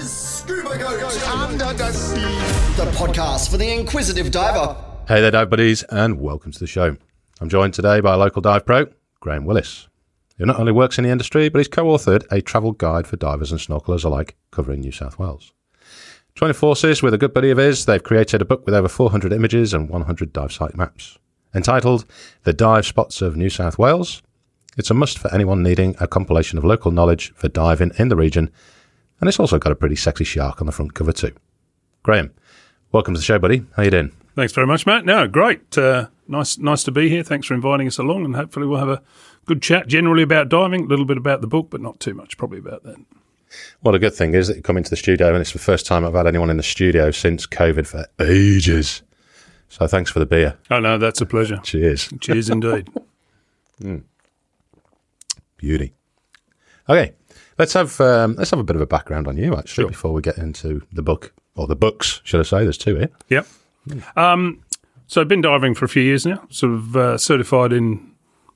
is Scuba Goat Under the sea. the podcast for the inquisitive diver. Hey there, dive buddies, and welcome to the show. I'm joined today by local dive pro, Graham Willis, who not only works in the industry, but he's co authored a travel guide for divers and snorkelers alike covering New South Wales. Joining forces with a good buddy of his, they've created a book with over 400 images and 100 dive site maps. Entitled The Dive Spots of New South Wales, it's a must for anyone needing a compilation of local knowledge for diving in the region, and it's also got a pretty sexy shark on the front cover too. Graham, welcome to the show, buddy. How you doing? Thanks very much, Matt. No, great. Uh, nice, nice to be here. Thanks for inviting us along, and hopefully we'll have a good chat. Generally about diving, a little bit about the book, but not too much probably about that. Well, the good thing is that you come into the studio, and it's the first time I've had anyone in the studio since COVID for ages. So thanks for the beer. Oh no, that's a pleasure. Cheers. Cheers indeed. Beauty. Okay, let's have um, let's have a bit of a background on you actually Sure. before we get into the book or the books, should I say? There's two here. yep. Um, so I've been diving for a few years now. Sort of uh, certified in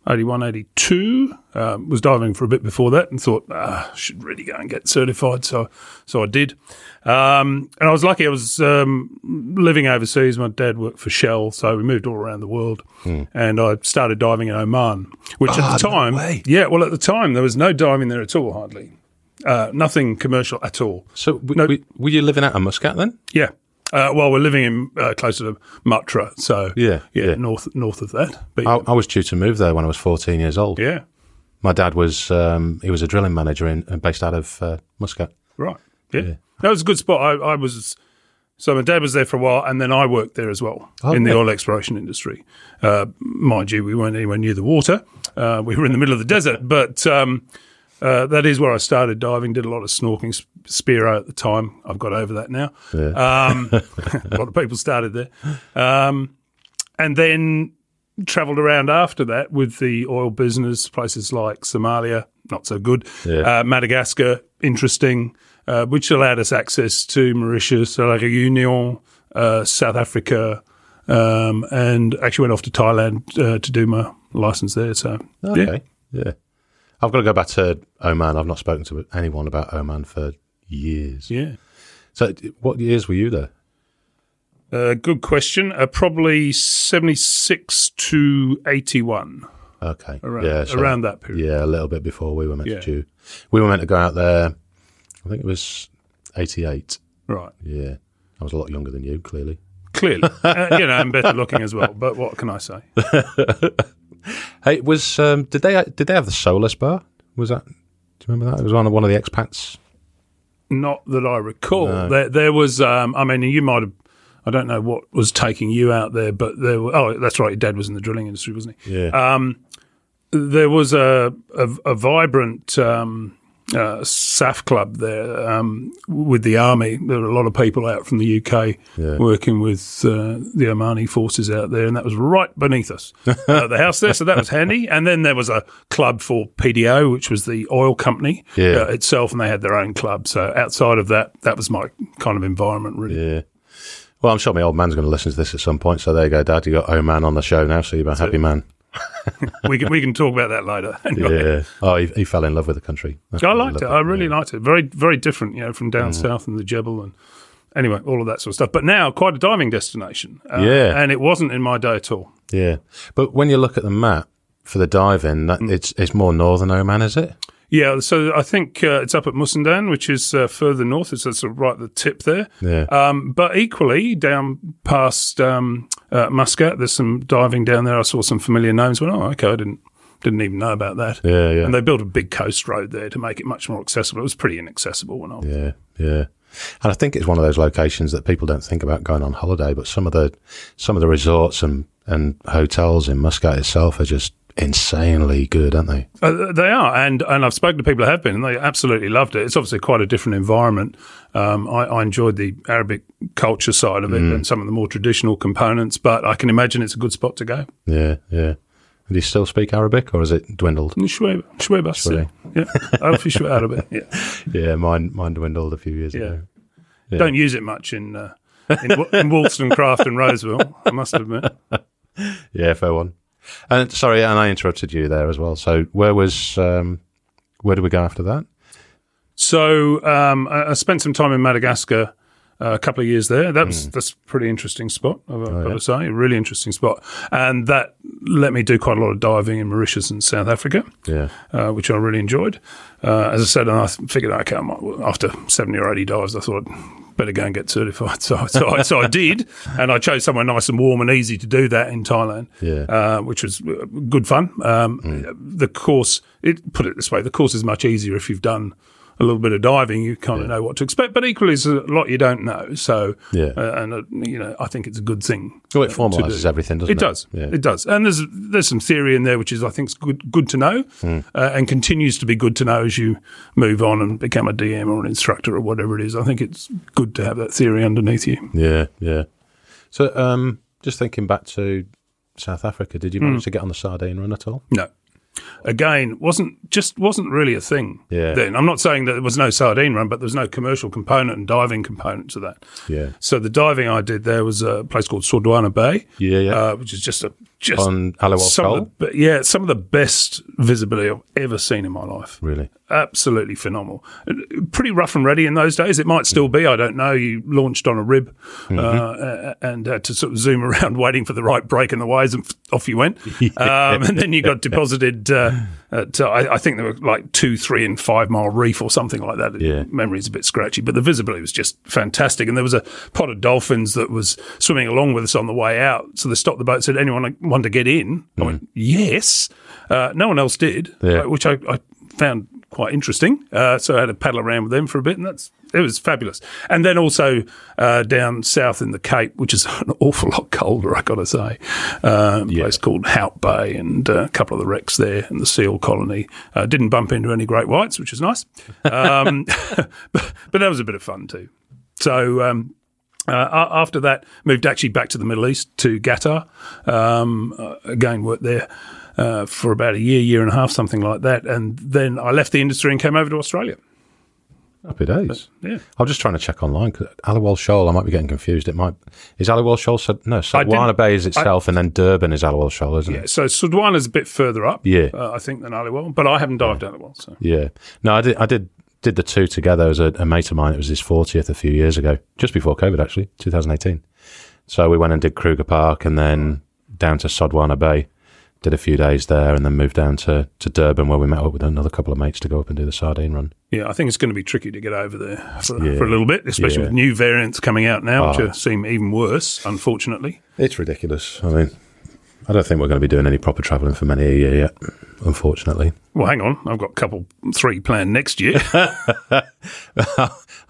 81, 82. Um, was diving for a bit before that, and thought ah, I should really go and get certified. So, so I did. Um, and I was lucky. I was um, living overseas. My dad worked for Shell, so we moved all around the world. And I started diving in Oman, which at Ah, the time, way. yeah, well, at the time there was no diving there at all, hardly. Uh, nothing commercial at all. So, w- No. w- were you living out of Muscat then? Yeah. Uh, well, we're living in uh, closer to Muttrah, so Yeah, yeah, yeah. north north of that. But I, I was due to move there when I was 14 years old. yeah, My dad was um, he was a drilling manager in, uh, based out of uh, Muscat. right. Yeah. that was a good spot. I, I was so my dad was there for a while, and then I worked there as well Oh, in the yeah. oil exploration industry. Uh, mind you, we weren't anywhere near the water. Uh, we were in the middle of the desert, but um, uh, that is where I started diving. Did a lot of snorkeling, sp- spearo at the time. I've got over that now. Um, a lot of people started there. Um, and then travelled around after that with the oil business, places like Somalia, not so good, Yeah. uh, Madagascar, interesting, uh, which allowed us access to Mauritius, La Réunion, uh, South Africa, um, and actually went off to Thailand uh, to do my license there. So, yeah. Yeah. I've got to go back to Oman. I've not spoken to anyone about Oman for years. Yeah. So, what years were you there? Uh, good question. Uh, probably 76 to 81, Okay, around, yeah, so- around that period. Yeah, a little bit before we were meant Yeah. to due. We were meant to go out there. I think it was eighty-eight. Right. Yeah, I was a lot younger than you, clearly. Clearly. uh, you know, I'm better looking as well. But what can I say? Hey, was um, did they did they have the Solus bar? Was that? Do you remember that? It was on one of the expats. Not that I recall. There, there was. Um, I mean, you might have. I don't know what was taking you out there, but there. Were, oh, that's right. Your dad was in the drilling industry, wasn't he? Yeah, There was a a, a vibrant um, uh, SAF club there um, with the army. There were a lot of people out from the UK Yeah. working with uh, the Omani forces out there, and that was right beneath us, uh, the house there. So that was handy. And then there was a club for PDO, which was the oil company Yeah. uh, itself, and they had their own club. So outside of that, that was my kind of environment, really. yeah. Well, I'm sure my old man's going to listen to this at some point. So there you go, Dad. You got Oman on the show now, so you're a happy man. we can we can talk about that later. Anyway. Yeah. Oh, he, he fell in love with the country. I he liked it. loved I really liked it. Very, very different, you know, from Mm. down south and the Jebel and anyway, all of that sort of stuff. But now, quite a diving destination. Uh, Yeah. and it wasn't in my day at all. Yeah, but when you look at the map for the dive-in, that, it's it's more northern Oman, is it? Yeah, so I think uh, it's up at Musandam, which is uh, further north. It's sort of right at the tip there. Yeah. Um, but equally, down past um, uh, Muscat, there's some diving down there. I saw some familiar names. Went, oh, okay, I didn't didn't even know about that. Yeah, yeah. And they built a big coast road there to make it much more accessible. It was pretty inaccessible when I was Yeah, yeah. And I think it's one of those locations that people don't think about going on holiday, but some of the some of the resorts and, and hotels in Muscat itself are just insanely good, aren't they? Uh, they are, and and I've spoken to people who have been, and they absolutely loved it. It's obviously quite a different environment. Um, I, I, enjoyed the Arabic culture side of it mm. and some of the more traditional components, but I can imagine it's a good spot to go. Yeah, yeah. Do you still speak Arabic, or is it dwindled? Shweba, Shweba, Shweba. yeah, Arabic. Yeah, yeah. Mine, mine dwindled a few years yeah. ago. Yeah. Don't use it much in uh, in, in Wollstonecraft and Roseville. I must admit. yeah, fair one. And sorry, and I interrupted you there as well. So where was um, where did we go after that? So um, I, I spent some time in Madagascar. Uh, a couple of years there. That's that's a pretty interesting spot. I've got to say, a really interesting spot, and that let me do quite a lot of diving in Mauritius and South Africa Yeah. uh, which I really enjoyed. Uh, as I said, and I figured, okay, I might, after 70 or 80 dives, I thought I'd better go and get certified. So, so, I, so I did, and I chose somewhere nice and warm and easy to do that in Thailand, Yeah. uh, which was uh, good fun. Um, The course, it, put it this way, the course is much easier if you've done a little bit of diving, you kind of know what to expect. But equally, there's a lot you don't know. So, Yeah. uh, and uh, you know, I think it's a good thing. Well, it to formalises do. everything, doesn't it? It does. Yeah. It does. And there's there's some theory in there which is I think is good good to know, Hmm. uh, and continues to be good to know as you move on and become a DM or an instructor or whatever it is. I think it's good to have that theory underneath you. Yeah, yeah. So, um, just thinking back to South Africa, did you Hmm. manage to get on the sardine run at all? No. Again, wasn't just wasn't really a thing. Yeah. Then I'm not saying that there was no sardine run, but there was no commercial component and diving component to that. Yeah. So the diving I did there was a place called Sodwana Bay. Yeah, yeah. Uh, which is just a just On Aliwal some the, yeah, some of the best visibility I've ever seen in my life. Really? Absolutely phenomenal. Pretty rough and ready in those days. It might still be. I don't know. You launched on a rib Mm-hmm. uh, and had to sort of zoom around, waiting for the right break in the waves, and off you went. Um, and then you got deposited. Uh, at, uh, I, I think there were like two, three, and five mile reef or something like that. Yeah. Memory's a bit scratchy, but the visibility was just fantastic. And there was a pod of dolphins that was swimming along with us on the way out. So they stopped the boat, said, "Anyone want to get in?" I went, "Yes." Uh, no one else did, Mm. Yeah. uh, which I, I found quite interesting. Uh, so I had to paddle around with them for a bit, and that's it was fabulous. And then also uh, down south in the Cape, which is an awful lot colder, I got to say. Um, A place called Hout Bay, and uh, a couple of the wrecks there, and the seal colony. Uh, didn't bump into any great whites, which is nice. Um, but, but that was a bit of fun too. So. Um, uh, after that, moved actually back to the Middle East to Qatar. Um, uh, again, worked there uh, for about a year, year and a half, something like that. And then I left the industry and came over to Australia. Happy days. Yeah. I'm just trying to check online. Aliwal Shoal, I might be getting confused. It might is Aliwal Shoal. So, no, Sodwana Bay is itself, and then Durban is Aliwal Shoal, isn't Yeah, it? Yeah. So Sodwana is a bit further up, Yeah. uh, I think, than Aliwal, but I haven't dived Aliwal. So Yeah. No, I did. I did. Did the two together as a, a mate of mine. It was his 40th a few years ago, just before COVID, actually, 2018. So we went and did Kruger Park, and then down to Sodwana Bay. Did a few days there, and then moved down to, to Durban, where we met up with another couple of mates to go up and do the sardine run. yeah, I think it's going to be tricky to get over there for, Yeah. for a little bit, especially Yeah. with new variants coming out now, which Oh. are, seem even worse, unfortunately. It's ridiculous. I mean, I don't think we're going to be doing any proper travelling for many a year yet, unfortunately. Well, hang on, I've got a couple, three planned next year.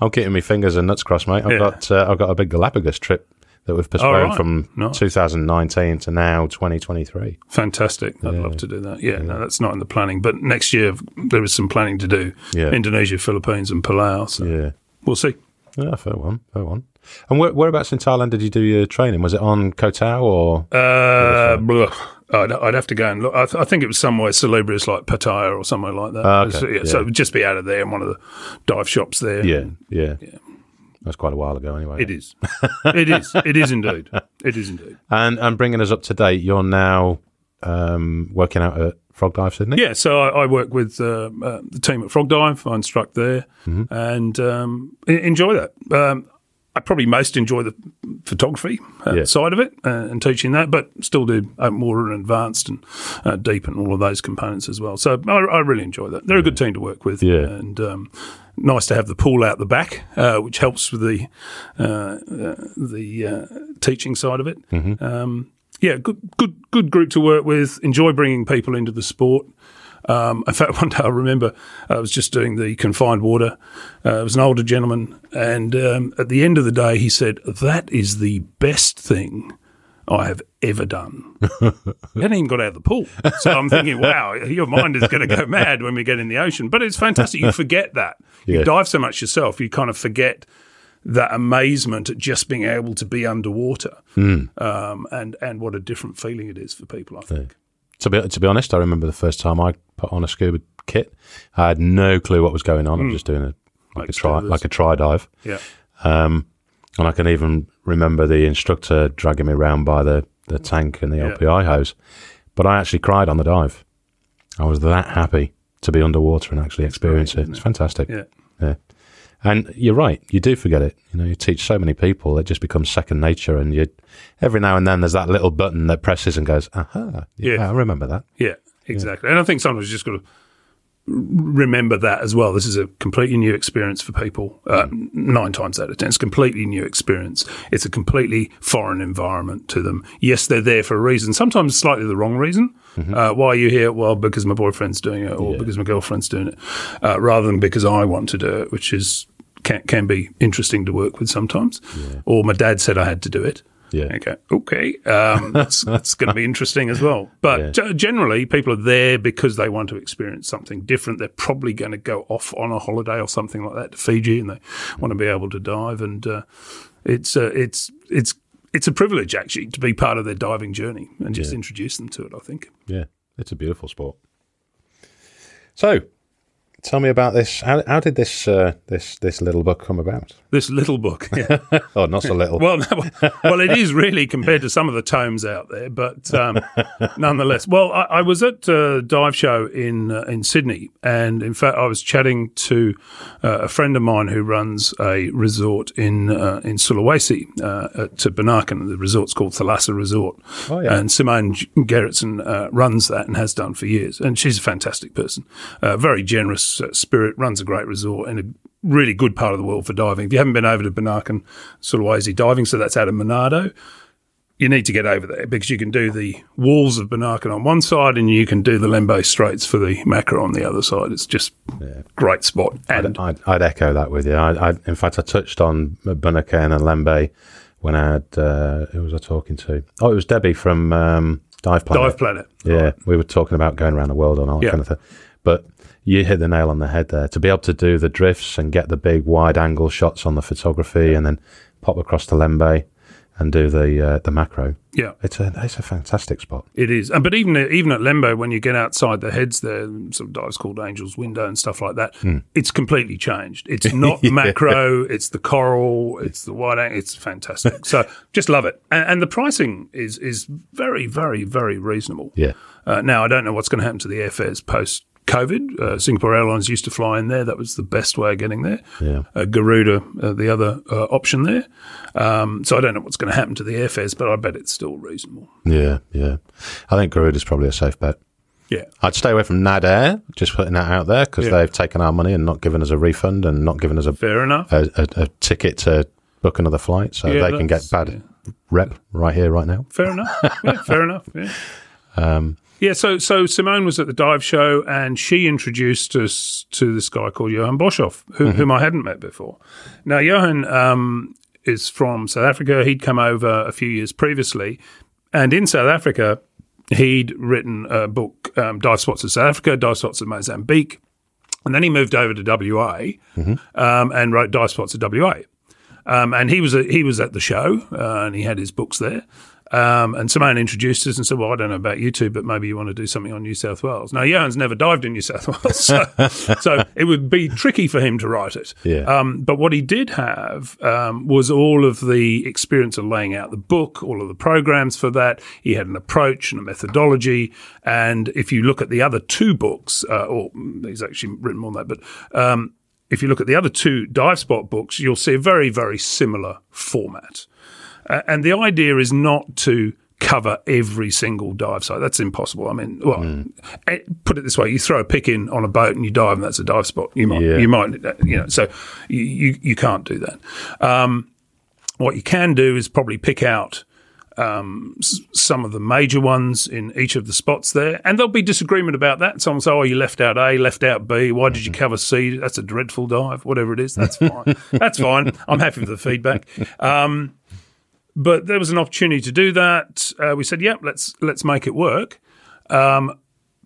I'm keeping my fingers and nuts crossed, mate. I've Yeah. got uh, I've got a big Galapagos trip that we've postponed right. from Nice. 2019 to now 2023. Fantastic. I'd love to do that. Yeah, no, that's not in the planning. But next year, there is some planning to do. Yeah. Indonesia, Philippines, and Palau. So Yeah. we'll see. Yeah, fair one, fair one. And where, whereabouts in Thailand did you do your training? Was it on Koh Tao or? Uh. I'd, I'd have to go and look. I, th- I think it was somewhere salubrious like Pattaya or somewhere like that. Ah, okay. So, yeah, Yeah. so it would just be out of there in one of the dive shops there. yeah, yeah, That's quite a while ago, anyway. It is. it is. It is indeed. It is indeed. And and bringing us up to date, you're now um, working out at Frog Dive Sydney. Yeah, so I, I work with uh, uh, the team at Frog Dive. I instruct there Mm-hmm. and um, enjoy that. Um, I probably most enjoy the photography uh, Yeah. side of it uh, and teaching that, but still do open water and advanced and uh, deep and all of those components as well. So I, I really enjoy that. They're a good team to work with. Yeah. And um, nice to have the pool out the back, uh, which helps with the uh, uh, the uh, teaching side of it. Mm-hmm. Um, yeah, good, good, good group to work with. Enjoy bringing people into the sport. Um, in fact, one day I remember I was just doing the confined water. Uh, it was an older gentleman, and um, at the end of the day, he said, "That is the best thing I have ever done." he hadn't even got out of the pool, so I'm thinking, "Wow, your mind is going to go mad when we get in the ocean." But it's fantastic. You forget that Yeah. you dive so much yourself, you kind of forget that amazement at just being able to be underwater, um, and and what a different feeling it is for people. I think. To be to be honest, I remember the first time I put on a scuba kit. I had no clue what was going on. I was just doing a like, Hmm. Like a try scubas. like a try dive. Yeah. Um, and I can even remember the instructor dragging me around by the, the tank and the Yeah. LPI hose. But I actually cried on the dive. I was that happy to be underwater and actually experience it. It's fantastic. Yeah, yeah. And you're right. You do forget it. You know, you teach so many people, it just becomes second nature. And you, every now and then, there's that little button that presses and goes, "Aha, yeah, Yeah. I remember that." Yeah, exactly. And I think sometimes you just got to remember that as well. This is a completely new experience for people. Uh, nine times out of ten, it's a completely new experience. It's a completely foreign environment to them. Yes, they're there for a reason. Sometimes slightly the wrong reason. Uh, why are you here? Well, because my boyfriend's doing it, or because my girlfriend's doing it, uh, rather than because I want to do it, which is can, can be interesting to work with sometimes. Or my dad said I had to do it. Yeah. Okay. Okay. Um, that's that's going to be interesting as well. But Yeah. g- generally, people are there because they want to experience something different. They're probably going to go off on a holiday or something like that to Fiji, and they want to be able to dive. And uh, it's uh, it's it's it's a privilege actually to be part of their diving journey and just introduce them to it. I think. Yeah, it's a beautiful sport. So, tell me about this. How, how did this uh, this this little book come about? This little book. Yeah. Oh, not so little. Well, no, well, it is really compared to some of the tomes out there, but um, nonetheless. Well, I, I was at a dive show in uh, in Sydney, and in fact, I was chatting to uh, a friend of mine who runs a resort in uh, in Sulawesi uh, at Bunaken. The resort's called Thalassa Resort, Oh, yeah. and Simone Gerritsen uh, runs that and has done for years. And she's a fantastic person, uh, very generous spirit, runs a great resort in a really good part of the world for diving. If you haven't been over to Bunaken, Sulawesi diving, so that's out of Manado, you need to get over there because you can do the walls of Bunaken on one side and you can do the Lembeh Straits for the macro on the other side. It's just great spot. And I'd, I'd echo that with you. I, I, in fact, I touched on Bunaken and Lembeh when I had uh, who was I talking to? Oh, it was Debbie from um, Dive Planet. Dive Planet. Yeah, we were talking about going around the world and all that Yeah. kind of thing. But you hit the nail on the head there. To be able to do the drifts and get the big wide angle shots on the photography, and then pop across to Lembeh and do the uh, the macro. Yeah. It's a it's a fantastic spot. It is, and but even even at Lembeh, when you get outside the heads, there some dives called Angel's Window and stuff like that. Hmm. It's completely changed. It's not macro. It's the coral. It's the white. ang- It's fantastic. so just love it, and, and the pricing is is very very very reasonable. Yeah. Uh, now I don't know what's going to happen to the airfares post. COVID, uh, Singapore Airlines used to fly in there. That was the best way of getting there. Yeah. Uh, Garuda, uh, the other uh, option there. Um, so I don't know what's going to happen to the airfares, but I bet it's still reasonable. Yeah, yeah. I think Garuda's probably a safe bet. Yeah. I'd stay away from Nadair, just putting that out there, because Yeah. they've taken our money and not given us a refund and not given us a Fair enough. a, a, a ticket to book another flight, so Yeah, they can get bad rep right here, right now. Fair enough. Yeah, fair enough. Yeah. Um, Yeah, so so Simone was at the dive show and she introduced us to this guy called Johan Boshoff, who, whom I hadn't met before. Now, Johan um, is from South Africa. He'd come over a few years previously, and in South Africa, he'd written a book, um, Dive Spots of South Africa, Dive Spots of Mozambique, and then he moved over to WA um, and wrote Dive Spots of WA. Um, and he was a, he was at the show uh, and he had his books there. Um, and Simone introduced us and said, "Well, I don't know about you two, but maybe you want to do something on New South Wales." Now, Johan's never dived in New South Wales, so, so it would be tricky for him to write it. Yeah. Um, but what he did have um, was all of the experience of laying out the book, all of the programs for that. He had an approach and a methodology. And if you look at the other two books, uh, or he's actually written more than that, but um, if you look at the other two dive spot books, you'll see a very, very similar format. Uh, and the idea is not to cover every single dive site. That's impossible. I mean, well, eh, put it this way: you throw a pick in on a boat and you dive, and that's a dive spot. You might, Yeah. you might, uh, you know. So you you, you can't do that. Um, what you can do is probably pick out um, s- some of the major ones in each of the spots there, and there'll be disagreement about that. Someone will say, "Oh, you left out A, left out B. Why did you cover C? That's a dreadful dive. Whatever it is, that's fine. that's fine. I'm happy with the feedback." Um, but there was an opportunity to do that. Uh, we said, "Yep, let's let's make it work." Um,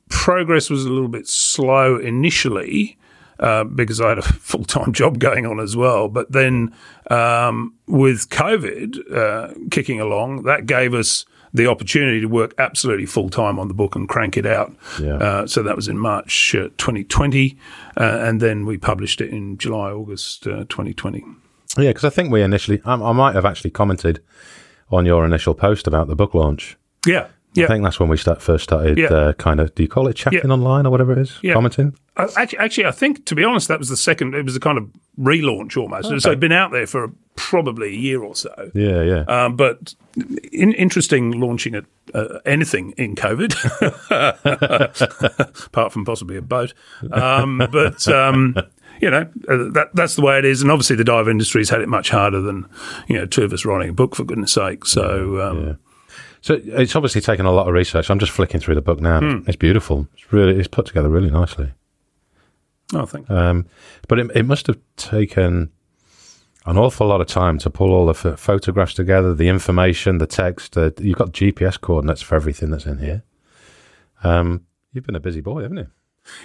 progress was a little bit slow initially uh, because I had a full time job going on as well. But then um, with COVID uh, kicking along, that gave us the opportunity to work absolutely full time on the book and crank it out. Yeah. Uh, so that was in March uh, 2020, uh, and then we published it in July, August uh, 2020. Yeah, because I think we initially, I, I might have actually commented on your initial post about the book launch. Yeah. Yeah. I think that's when we start first started Yeah. uh, kind of. Do you call it chatting Yeah. online or whatever it is? Yeah. Commenting. Uh, actually, actually, I think to be honest, that was the second. It was a kind of relaunch almost. So it'd been out there for probably a year or so. Yeah, yeah. Um, but in, interesting launching it, uh, anything in COVID, apart from possibly a boat. Um, but um, you know uh, that that's the way it is, and obviously the dive industry's had it much harder than you know two of us writing a book for goodness sake. So um, So it's obviously taken a lot of research. I'm just flicking through the book now. Hmm. It's beautiful. It's really it's put together really nicely. oh, thank you. Um, but it, it must have taken an awful lot of time to pull all the ph photographs together, the information, the text. Uh, you've got GPS coordinates for everything that's in here. Um, you've been a busy boy, haven't you?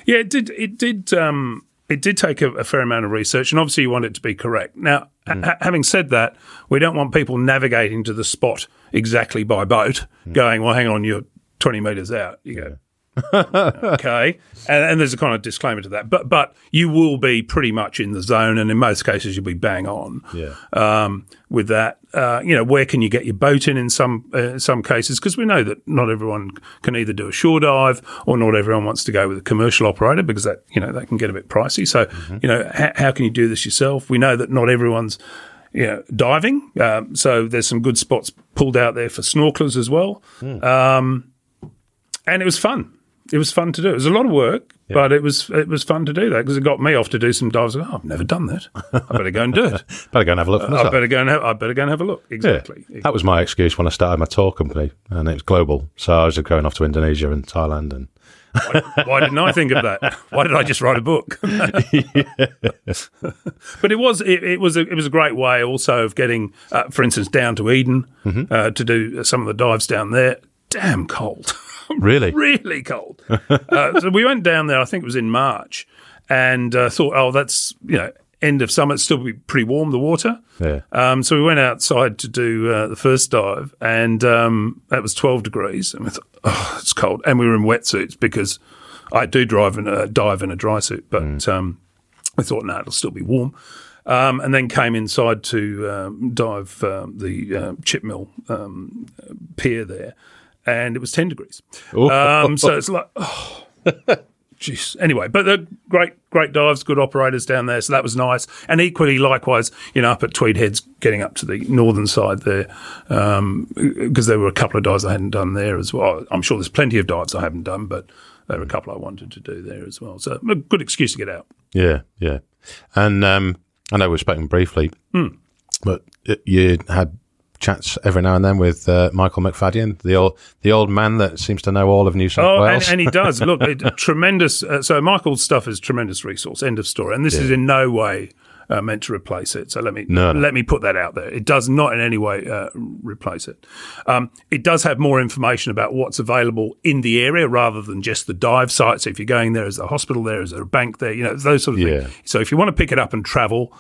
Yeah, it did. It did. Um, it did take a, a fair amount of research, and obviously you want it to be correct. Now, ha- mm. having said that, we don't want people navigating to the spot exactly by boat, mm. going, "Well, hang on, you're 20 meters out." You go, okay, and, and there's a kind of disclaimer to that. But but you will be pretty much in the zone, and in most cases you'll be bang on. Yeah. Um, with that, uh, you know, where can you get your boat in in some uh, some cases? Because we know that not everyone can either do a shore dive, or not everyone wants to go with a commercial operator because that you know that can get a bit pricey. So you know, h- how can you do this yourself? We know that not everyone's you know, diving. Um, so there's some good spots pulled out there for snorkelers as well. Um, and it was fun. It was fun to do. It was a lot of work, but it was it was fun to do that because it got me off to do some dives. Like, oh, I've never done that. I better go and do it. Better go and have a look for I better go and have, I better go and have a look. Yeah. Exactly. That was my excuse when I started my tour company, and it was global. So I was just going off to Indonesia and Thailand, and Why didn't I think of that? Why did I just write a book? but it was it, it was a, it was a great way also of getting, uh, for instance, down to Eden uh, to do some of the dives down there. Damn cold. really, really cold. uh, so we went down there. I think it was in March, and uh, thought, oh, that's you know end of summer. It's still be pretty warm the water. Yeah. Um, so we went outside to do uh, the first dive, and um, that was twelve degrees, and we thought, oh, it's cold, and we were in wetsuits because I do drive in a dive in a dry suit, but um, we thought, no, it'll still be warm. Um, and then came inside to um, dive um, the uh, chip mill um, pier there, and it was ten degrees. Um, so it's like, oh, jeez. Anyway, but they're great, great dives, good operators down there, so that was nice. And equally, likewise, you know, up at Tweed Heads, getting up to the northern side there, because there were a couple of dives I hadn't done there as well. I'm sure there's plenty of dives I haven't done, but there were a couple I wanted to do there as well. So a good excuse to get out. yeah, yeah. And um, I know we've spoken briefly, Hmm. but you had chats every now and then with uh, Michael McFadyen, the old the old man that seems to know all of New South Oh, and, Wales. and he does. Look, it, tremendous. Uh, so Michael's stuff is tremendous resource. End of story. And this is in no way uh, meant to replace it. So let me No, no. let me put that out there. It does not in any way uh, replace it. Um, it does have more information about what's available in the area rather than just the dive site. So if you're going there, is there a hospital there? Is there a bank there? You know those sort of Yeah. things. So if you want to pick it up and travel,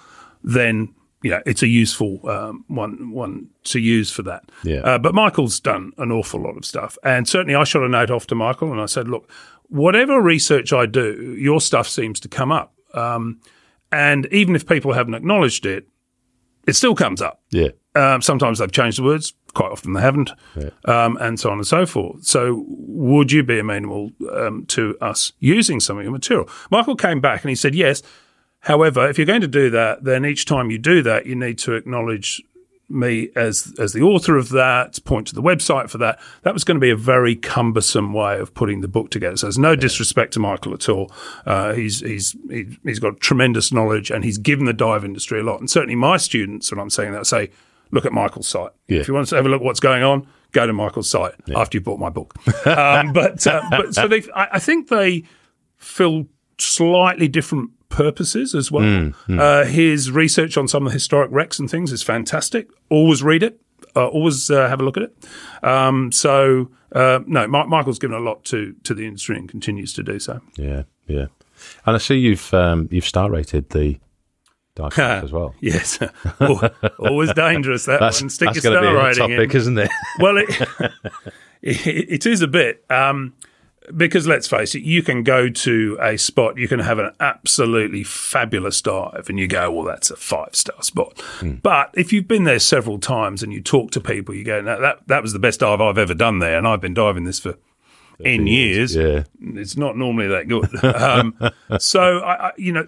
then you know it's a useful um, one one to use for that. Yeah. Uh, but Michael's done an awful lot of stuff, and certainly I shot a note off to Michael and I said, "Look, whatever research I do, your stuff seems to come up, um, and even if people haven't acknowledged it, it still comes up. yeah, Um, sometimes they've changed the words, quite often they haven't, um, and so on and so forth. So, would you be amenable um, to us using some of your material? Michael came back and he said, yes. However, if you're going to do that, then each time you do that, you need to acknowledge me as as the author of that, point to the website for that. That was going to be a very cumbersome way of putting the book together. So there's no disrespect to Michael at all. Uh, he's he's he, he's got tremendous knowledge and he's given the dive industry a lot. And certainly my students, when I'm saying that, say, look at Michael's site. Yeah. If you want to have a look at what's going on, go to Michael's site after you've bought my book. um, but uh, but so they, I, I think they fill slightly different purposes as well. Uh, his research on some of the historic wrecks and things is fantastic. Always read it. Uh, always uh, have a look at it. Um, so uh, no, Mi- Michael's given a lot to to the industry and continues to do so. yeah, yeah. And I see you've um, you've star rated the sites as well. Yes, always dangerous that That's, one. Stick that's your going to star be a rating in. topic, isn't it? Well, it, it, it is a bit. Um, because let's face it, you can go to a spot, you can have an absolutely fabulous dive, and you go, well, that's a five star spot. But if you've been there several times and you talk to people, you go, no, that that was the best dive I've ever done there, and I've been diving this for n years. Yeah. It's not normally that good. Um, so, I, I, you know,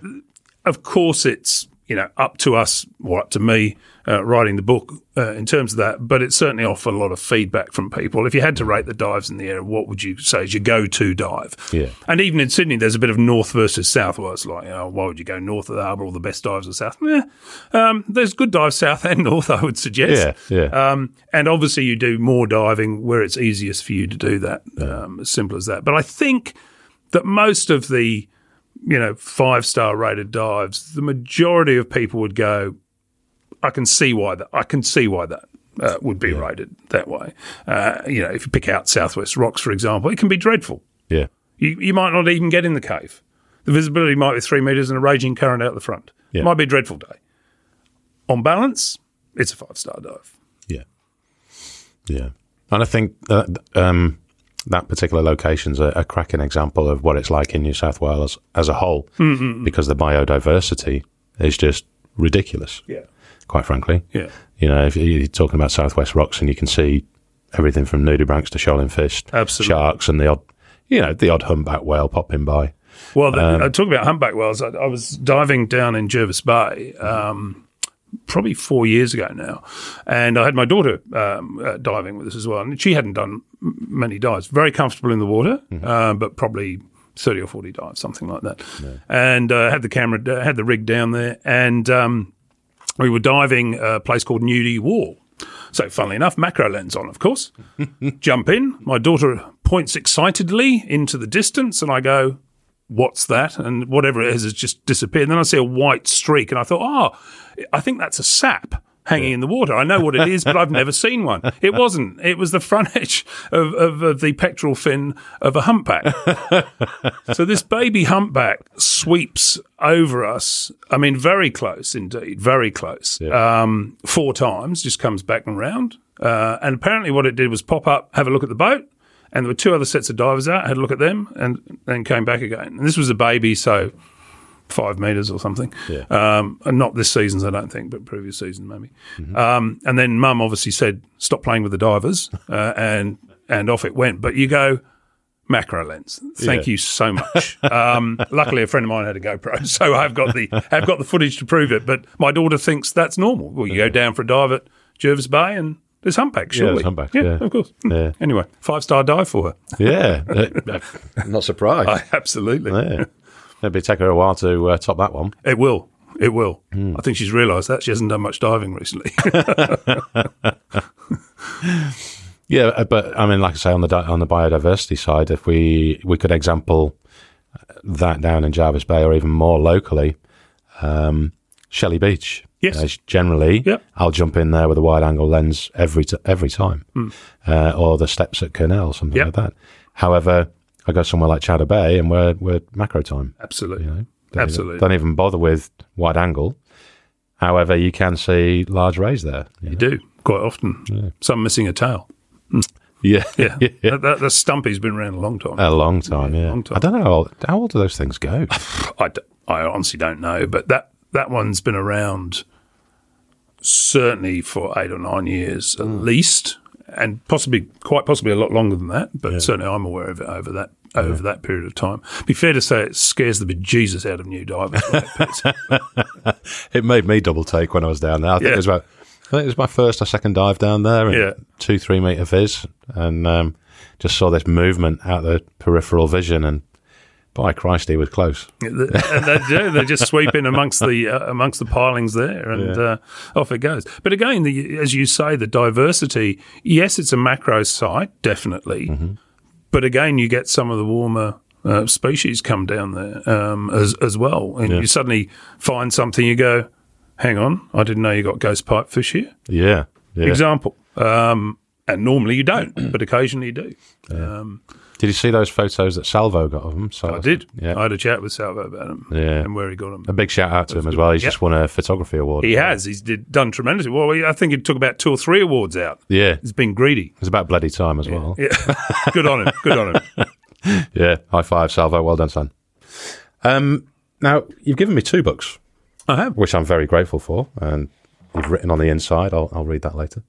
of course, it's you know up to us or up to me uh, writing the book uh, in terms of that. But it certainly offered a lot of feedback from people. If you had to rate the dives in the air, what would you say is your go-to dive? Yeah. And even in Sydney, there's a bit of north versus south. Where it's like, oh, why would you go north of the harbour? All the best dives are south. Eh, um, there's good dives south and north, I would suggest. Yeah, yeah. Um, and obviously, you do more diving where it's easiest for you to do that. Um, as simple as that. But I think that most of the you know five star rated dives, the majority of people would go. I can see why that. I can see why that. Uh, would be rated that way. Uh, you know, if you pick out Southwest Rocks, for example, it can be dreadful. Yeah. You, you might not even get in the cave. The visibility might be three metres and a raging current out the front. Yeah. It might be a dreadful day. On balance, it's a five star dive. Yeah. Yeah. And I think that, um, that particular location's a, a cracking example of what it's like in New South Wales as a whole, because the biodiversity is just ridiculous, Yeah. quite frankly. Yeah. You know, if you're talking about Southwest Rocks and you can see everything from nudibranchs to shoaling fish, Absolutely. sharks, and the odd, you know, the odd humpback whale popping by. Well, the, uh, talking about humpback whales, I, I was diving down in Jervis Bay um, probably four years ago now, and I had my daughter um, uh, diving with us as well, and she hadn't done m- many dives. Very comfortable in the water, uh, but probably thirty or forty dives, something like that. And uh, had the camera, uh, had the rig down there, and um, we were diving a place called Nudie Wall. So, funnily enough, macro lens on, of course. Jump in. My daughter points excitedly into the distance, and I go, What's that? And whatever it is has just disappeared. And then I see a white streak, and I thought, Oh, I think that's a sap hanging in the water. I know what it is, but I've never seen one. It wasn't. It was the front edge of, of, of the pectoral fin of a humpback. So this baby humpback sweeps over us. I mean, very close indeed, very close. Um, four times, just comes back and round. Uh, and apparently, what it did was pop up, have a look at the boat, and there were two other sets of divers out. Had a look at them, and then came back again. And this was a baby, so five meters or something. Yeah. Um, and not this season's, I don't think, but previous season maybe. Um, and then Mum obviously said, "Stop playing with the divers," uh, and and off it went. But you go macro lens. Thank Yeah. you so much. um, luckily, a friend of mine had a GoPro, so I've got the I've got the footage to prove it. But my daughter thinks that's normal. Well, you go down for a dive at Jervis Bay and. There's humpbacks, Yeah, surely. there's humpbacks, yeah. of course. Yeah. Anyway, five star dive for her. Yeah. Not surprised. I, absolutely. yeah. Maybe take her a while to uh, top that one. It will. It will. Hmm. I think she's realised that she hasn't done much diving recently. Yeah, uh, but I mean, like I say, on the di- on the biodiversity side, if we we could example that down in Jervis Bay or even more locally, um, Shelley Beach. Yes. Uh, generally, Yep. I'll jump in there with a wide angle lens every t- every time, uh, or the steps at Kurnell, something Yep. like that. However, I go somewhere like Chowder Bay and we're we're macro time. Absolutely. You know, don't Absolutely. Even, don't even bother with wide angle. However, you can see large rays there. You do quite often. Some missing a tail. Yeah, Yeah. that, that, the stumpy's been around a long time. A long time, yeah. long time. I don't know how old, how old do those things go? I, d- I honestly don't know, but that, that one's been around certainly for eight or nine years at least, and possibly quite possibly a lot longer than that. But certainly, I'm aware of it over that over that period of time. Be fair to say, it scares the bejesus out of new divers. it it made me double take when I was down there. I think Yeah. it was about. I think it was my first or second dive down there, and Yeah. two three meter viz, and um, just saw this movement out the peripheral vision, and by Christ, he was close. and they do. They just sweep in amongst the uh, amongst the pilings there, and uh, off it goes. But again, the, as you say, the diversity. Yes, it's a macro site, definitely. But again, you get some of the warmer. Uh, species come down there um, as as well, and you suddenly find something. You go, "Hang on, I didn't know you got ghost pipefish here." Yeah, yeah. Example, um, and normally you don't, but occasionally you do. Um, Did you see those photos that Salvo got of them? So I did. Yeah, I had a chat with Salvo about him Yeah. and where he got them. a big shout out to him as well. He's Yeah. just won a photography award. He has. He's did, done tremendously well. I think he took about two or three awards out. Yeah, He's been greedy. it's about bloody time as well. Yeah, good on him. Good on him. Yeah, high five, Salvo. Well done, son. Um, now you've given me two books, I have. which I'm very grateful for, and you've written on the inside. I'll, I'll read that later.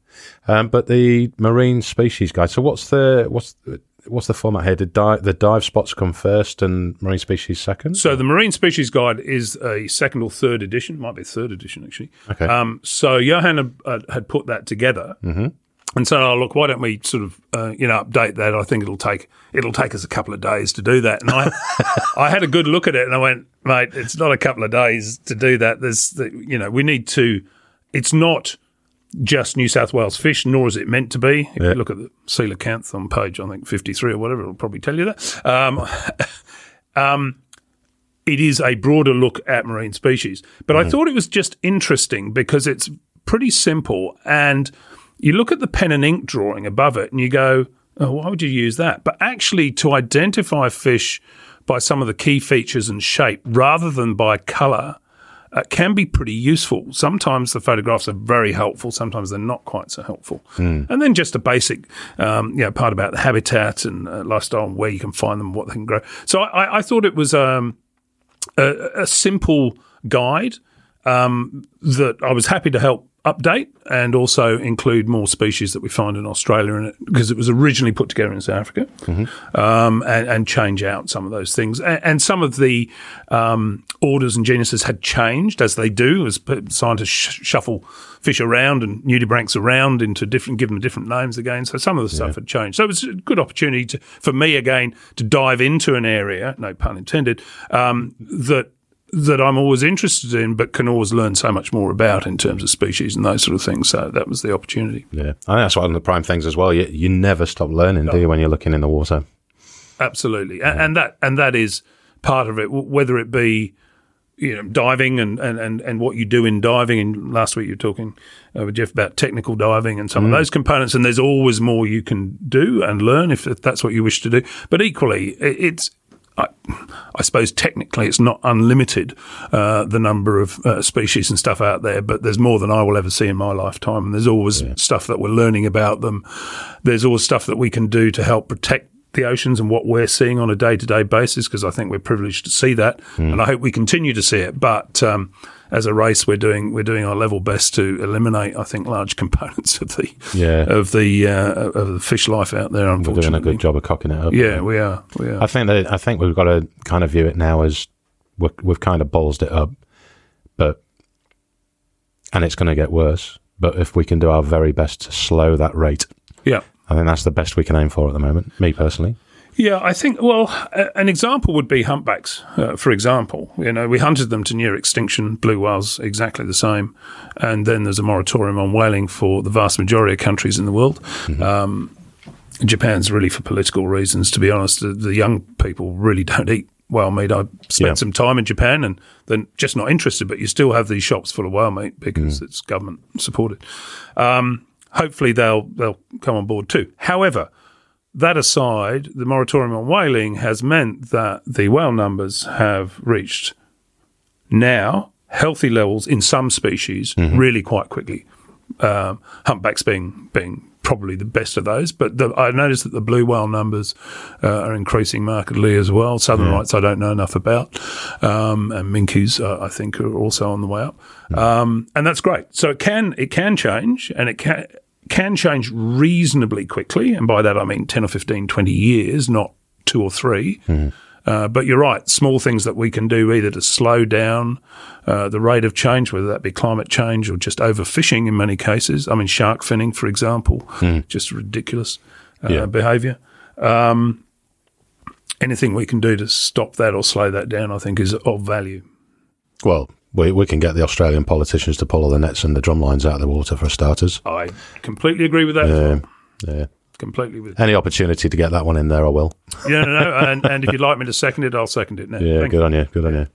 Um, but the marine species guide. So what's the what's the, what's the format here? Did dive, the dive spots come first and marine species second? So the Marine Species Guide is a second or third edition. Might be a third edition actually. Okay. Um, so Johan had, uh, had put that together, mm-hmm. and said, "Oh, look, why don't we sort of uh, you know update that? I think it'll take it'll take us a couple of days to do that." And I I had a good look at it, and I went, "Mate, it's not a couple of days to do that. There's the, you know we need to. It's not." Just New South Wales fish, nor is it meant to be. If Yeah. you look at the coelacanth on page, I think fifty three or whatever, it'll probably tell you that. Um, it is a broader look at marine species. But I thought it was just interesting because it's pretty simple. And you look at the pen and ink drawing above it and you go, oh, why would you use that? But actually, to identify fish by some of the key features and shape rather than by colour. Uh, can be pretty useful. Sometimes the photographs are very helpful. Sometimes they're not quite so helpful. And then just a basic, um, you know, part about the habitat and uh, lifestyle and where you can find them, what they can grow. So I, I thought it was um, a, a simple guide um, that I was happy to help update and also include more species that we find in Australia in it because it was originally put together in South Africa um, and, and change out some of those things. And, and some of the um, orders and genuses had changed as they do as scientists sh- shuffle fish around and nudibranchs around into different, give them different names again. So some of the stuff had changed. So it was a good opportunity to, for me again to dive into an area, no pun intended, um, that that I'm always interested in, but can always learn so much more about in terms of species and those sort of things. So that was the opportunity. yeah, I think that's one of the prime things as well. You, you never stop learning, do you, when you're looking in the water? Absolutely, A- and that and that is part of it. Whether it be you know diving and, and, and, and what you do in diving. And last week you were talking uh, with Jeff about technical diving and some of those components. And there's always more you can do and learn if, if that's what you wish to do. But equally, it's I, I suppose technically it's not unlimited uh, the number of uh, species and stuff out there, but there's more than I will ever see in my lifetime. And there's always stuff that we're learning about them. There's always stuff that we can do to help protect the oceans and what we're seeing on a day to day basis because I think we're privileged to see that, and I hope we continue to see it. But um, as a race, we're doing we're doing our level best to eliminate, I think, large components of the Yeah. of the uh, of the fish life out there. We're Unfortunately, doing a good job of cocking it up. Yeah, we are. We are. I think that I think we've got to kind of view it now as we're, we've kind of ballsed it up, but and it's going to get worse. But if we can do our very best to slow that rate, yeah. I think that's the best we can aim for at the moment. Me personally, Yeah, I think. Well, a, an example would be humpbacks. Uh, for example, you know, we hunted them to near extinction. Blue whales, exactly the same. And then there's a moratorium on whaling for the vast majority of countries in the world. Um, Japan's really for political reasons. To be honest, the, the young people really don't eat whale meat. I spent Yeah. some time in Japan, and they're just not interested. But you still have these shops full of whale meat because it's government supported. Um, hopefully, they'll they'll come on board too. However that aside, the moratorium on whaling has meant that the whale numbers have reached now healthy levels in some species really quite quickly. Um, humpbacks being being probably the best of those, but the, I noticed that the blue whale numbers uh, are increasing markedly as well. Southern rights I don't know enough about, um, and minkies uh, I think are also on the way up, um, and that's great. So it can it can change, and it can can change reasonably quickly, and by that I mean ten or 15, 20 years, not two or 3 Uh, but you're right, small things that we can do either to slow down uh, the rate of change, whether that be climate change or just overfishing in many cases. I mean, shark finning, for example, just ridiculous uh, Yeah. behaviour. Um, anything we can do to stop that or slow that down, I think, is of value. well, we we can get the Australian politicians to pull all the nets and the drum lines out of the water for starters. I completely agree with that. as well. Yeah. Completely with. Any opportunity to get that one in there, I will. Yeah, no, no. And, and if you'd like me to second it, I'll second it now. Yeah, Thank good on you. Good on you.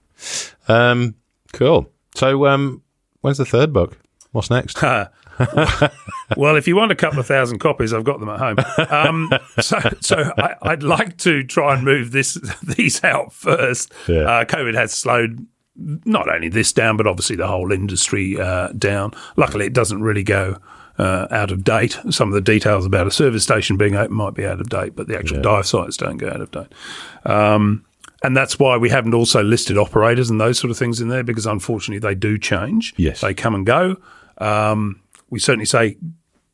Um, cool. So, um, when's the third book? What's next? well, if you want a couple of thousand copies, I've got them at home. Um, so, so I, I'd like to try and move this these out first. Yeah. Uh, COVID has slowed not only this down, but obviously the whole industry uh, down. Luckily, it doesn't really go uh, out of date. Some of the details about a service station being open might be out of date, but the actual dive sites don't go out of date. Um, and that's why we haven't also listed operators and those sort of things in there because unfortunately they do change. Yes. They come and go. Um, we certainly say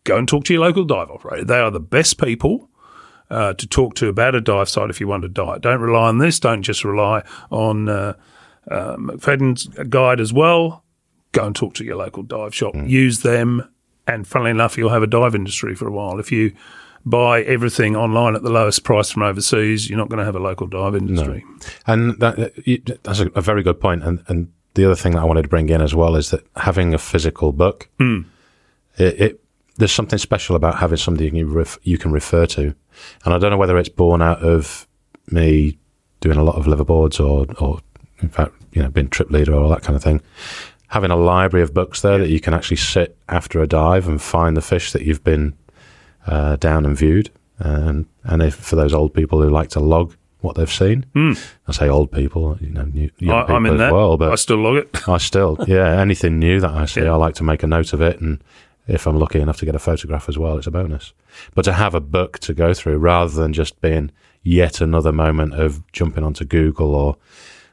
go and talk to your local dive operator. They are the best people uh, to talk to about a dive site if you want to dive. Don't rely on this. Don't just rely on Um, McFadyen's guide as well. Go and talk to your local dive shop. Hmm. Use them, and funnily enough, you'll have a dive industry for a while. If you buy everything online at the lowest price from overseas, you're not going to have a local dive industry. And that, that- that's a, very good point. And, and the other thing that I wanted to bring in as well is that having a physical book, hmm. it, it there's something special about having something you ref, you can refer to. And I don't know whether it's born out of me doing a lot of liveaboards or, or in fact, you know, being trip leader or all that kind of thing. Having a library of books there that you can actually sit after a dive and find the fish that you've been uh, down and viewed. And and if for those old people who like to log what they've seen, I say old people, you know, new, young I, people I'm in as that. well. But I still log it. I still, yeah, anything new that I see, Yeah. I like to make a note of it. And if I'm lucky enough to get a photograph as well, it's a bonus. But to have a book to go through rather than just being yet another moment of jumping onto Google or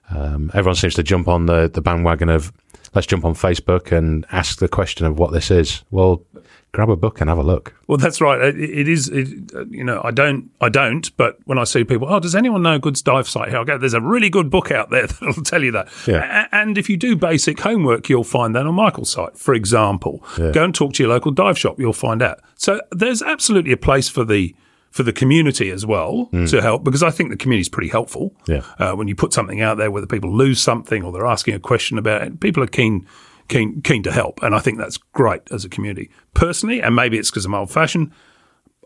um, everyone seems to jump on the, the bandwagon of let's jump on Facebook and ask the question of what this is. Well, grab a book and have a look. Well, that's right. It, it is. It, you know, I don't. I don't. But when I see people, oh, does anyone know a good dive site here? I go, there's a really good book out there that'll tell you that. Yeah. A- and if you do basic homework, you'll find that on Michael's site, for example. Yeah. Go and talk to your local dive shop. You'll find out. So there's absolutely a place for the for the community as well to help because I think the community is pretty helpful. Yeah. Uh, when you put something out there, whether people lose something or they're asking a question about it, people are keen, keen, keen to help, and I think that's great as a community. Personally, and maybe it's because I'm old fashioned.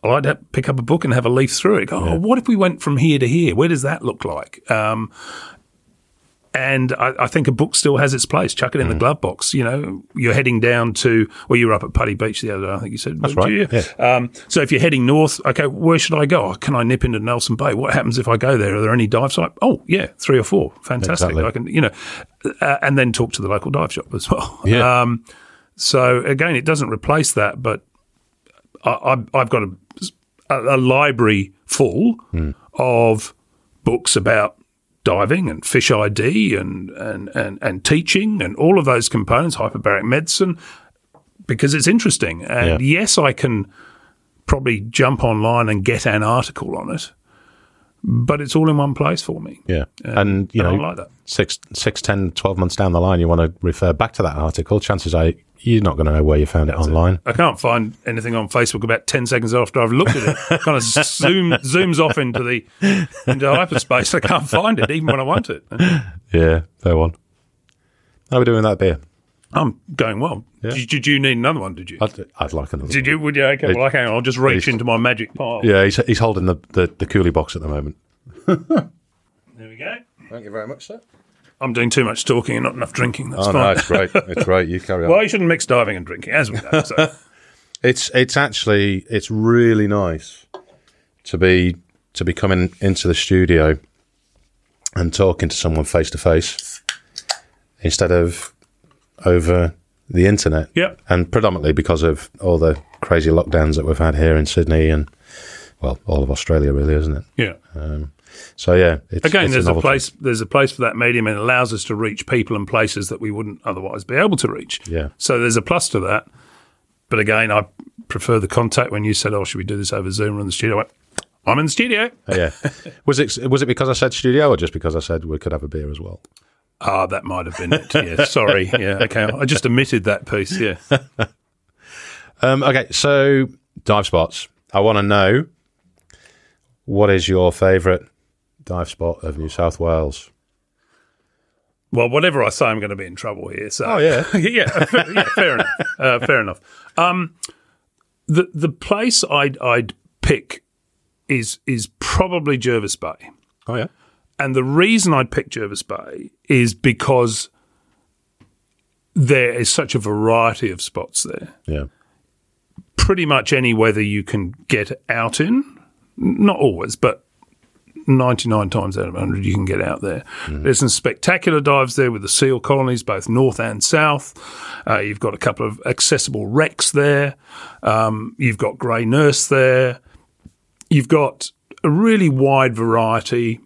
I like to pick up a book and have a leaf through it. Go, oh, what if we went from here to here? Where does that look like? Um, and I, I think a book still has its place. Chuck it in the Mm. glove box. You know, you're heading down to, well, you were up at Putty Beach the other day, I think you said. That's right, you? yeah. Um, so if you're heading north, okay, where should I go? Oh, can I nip into Nelson Bay? What happens if I go there? Are there any dive sites? Oh, yeah, three or four. Fantastic. Exactly. I can, you know, uh, and then talk to the local dive shop as well. Yeah. Um, so again, it doesn't replace that, but I, I've got a, a, a library full of books about diving and fish ID and, and, and, and teaching and all of those components, hyperbaric medicine, because it's interesting. And Yeah. yes, I can probably jump online and get an article on it, but it's all in one place for me. Yeah. and, you and I know, like that. six, six, 10, 12 months down the line, you want to refer back to that article. Chances are you're not going to know where you found it online. I can't find anything on Facebook about ten seconds after I've looked at it. It kind of zoom zooms off into the into hyperspace. I can't find it even when I want it. Yeah, fair one. How are we doing that beer? I'm going well. Yeah. Did, did you need another one? Did you? I'd, I'd like another. did you? Would you? Okay. Well, okay. I'll just reach into my magic pile. Yeah, he's, he's holding the, the, the coolie box at the moment. There we go. Thank you very much, sir. I'm doing too much talking and not enough drinking. That's Oh, fine. no, it's great. It's great. You carry on. well, you shouldn't mix diving and drinking, as we know. So. It's it's actually it's really nice to be to be coming into the studio and talking to someone face to face instead of over the internet. Yep. And predominantly because of all the crazy lockdowns that we've had here in Sydney and well, all of Australia really, isn't it? yeah. Um, So yeah, it's, Again, it's there's a novelty. place. There's a place for that medium, and it allows us to reach people and places that we wouldn't otherwise be able to reach. Yeah. So there's a plus to that. But again, I prefer the contact. When you said, "Oh, should we do this over Zoom or in the studio?" I went, "I'm in the studio." Yeah. Was it was it because I said studio or just because I said we could have a beer as well? Ah, that might have been it. Yeah, sorry. Yeah, okay. I just omitted that piece. Yeah. Um, okay, so dive spots. I want to know what is your favourite dive spot of New South Wales? Well, whatever I say, I'm going to be in trouble here. So, Oh, yeah. yeah, fair, yeah, fair enough. Uh, fair enough. Um, the the place I'd I'd pick is is probably Jervis Bay. Oh yeah, And the reason I'd pick Jervis Bay is because there is such a variety of spots there. yeah, Pretty much any weather you can get out in. Not always, but 99 times out of 100 you can get out there. There's some spectacular dives there with the seal colonies, both north and south. Uh, you've got a couple of accessible wrecks there. Um, you've got grey nurse there. You've got a really wide variety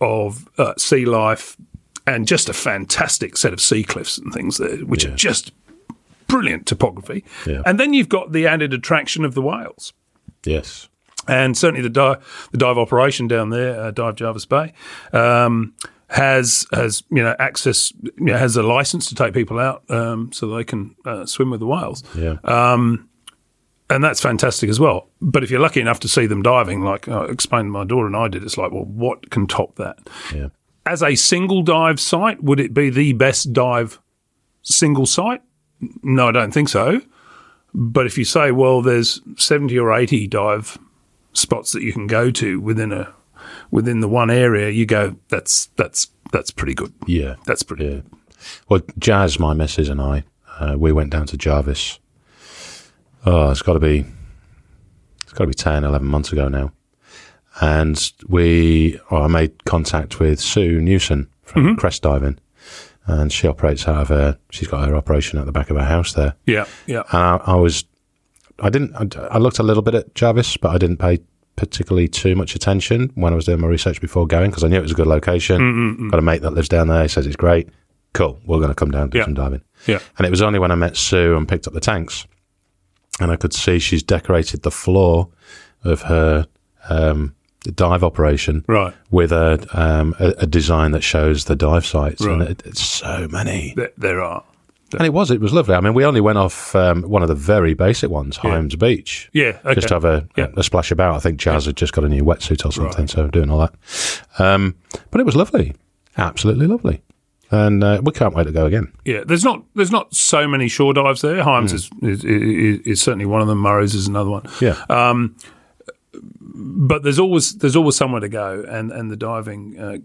of uh, sea life and just a fantastic set of sea cliffs and things there, which are just brilliant topography. Yeah. And then you've got the added attraction of the whales. Yes. And certainly the dive, the dive operation down there, uh, Dive Jervis Bay, um, has has you know access, you know, has a license to take people out um, so they can uh, swim with the whales, Yeah. and that's fantastic as well. But if you're lucky enough to see them diving, like I explained to my daughter and I did, it's like, well, what can top that? yeah. As a single dive site, would it be the best dive single site? No, I don't think so. But if you say, well, there's 70 or 80 dive spots that you can go to within a within the one area, you go, that's that's that's pretty good. Yeah. That's pretty Yeah. Well, Jazz, my missus, and I, uh, we went down to Jervis. Oh, it's got to be, it's got to be 10, 11 months ago now. And we, I made contact with Sue Newson from Crest Diving, and she operates out of her. She's got her operation at the back of her house there. Yeah, yeah. And I, I was, I didn't, I, I looked a little bit at Jervis, but I didn't pay particularly too much attention when I was doing my research before going because I knew it was a good location. Got a mate that lives down there. He says it's great. Cool. We're going to come down and do Yeah. some diving. Yeah. And it was only when I met Sue and picked up the tanks, and I could see she's decorated the floor of her um, dive operation Right. with a, um, a a design that shows the dive sites, and Right. it, it's so many. There, there are. And it was, it was lovely. I mean, we only went off um, one of the very basic ones, Hyams Beach. Yeah, okay. Just to have a, Yeah. a splash about. I think Jazz had just got a new wetsuit or something, so doing all that. Um, but it was lovely. Absolutely lovely. And uh, we can't wait to go again. Yeah, there's not there's not so many shore dives there. Hyams is, is, is is certainly one of them. Murray's is another one. Yeah. but there's always there's always somewhere to go, and and the diving uh,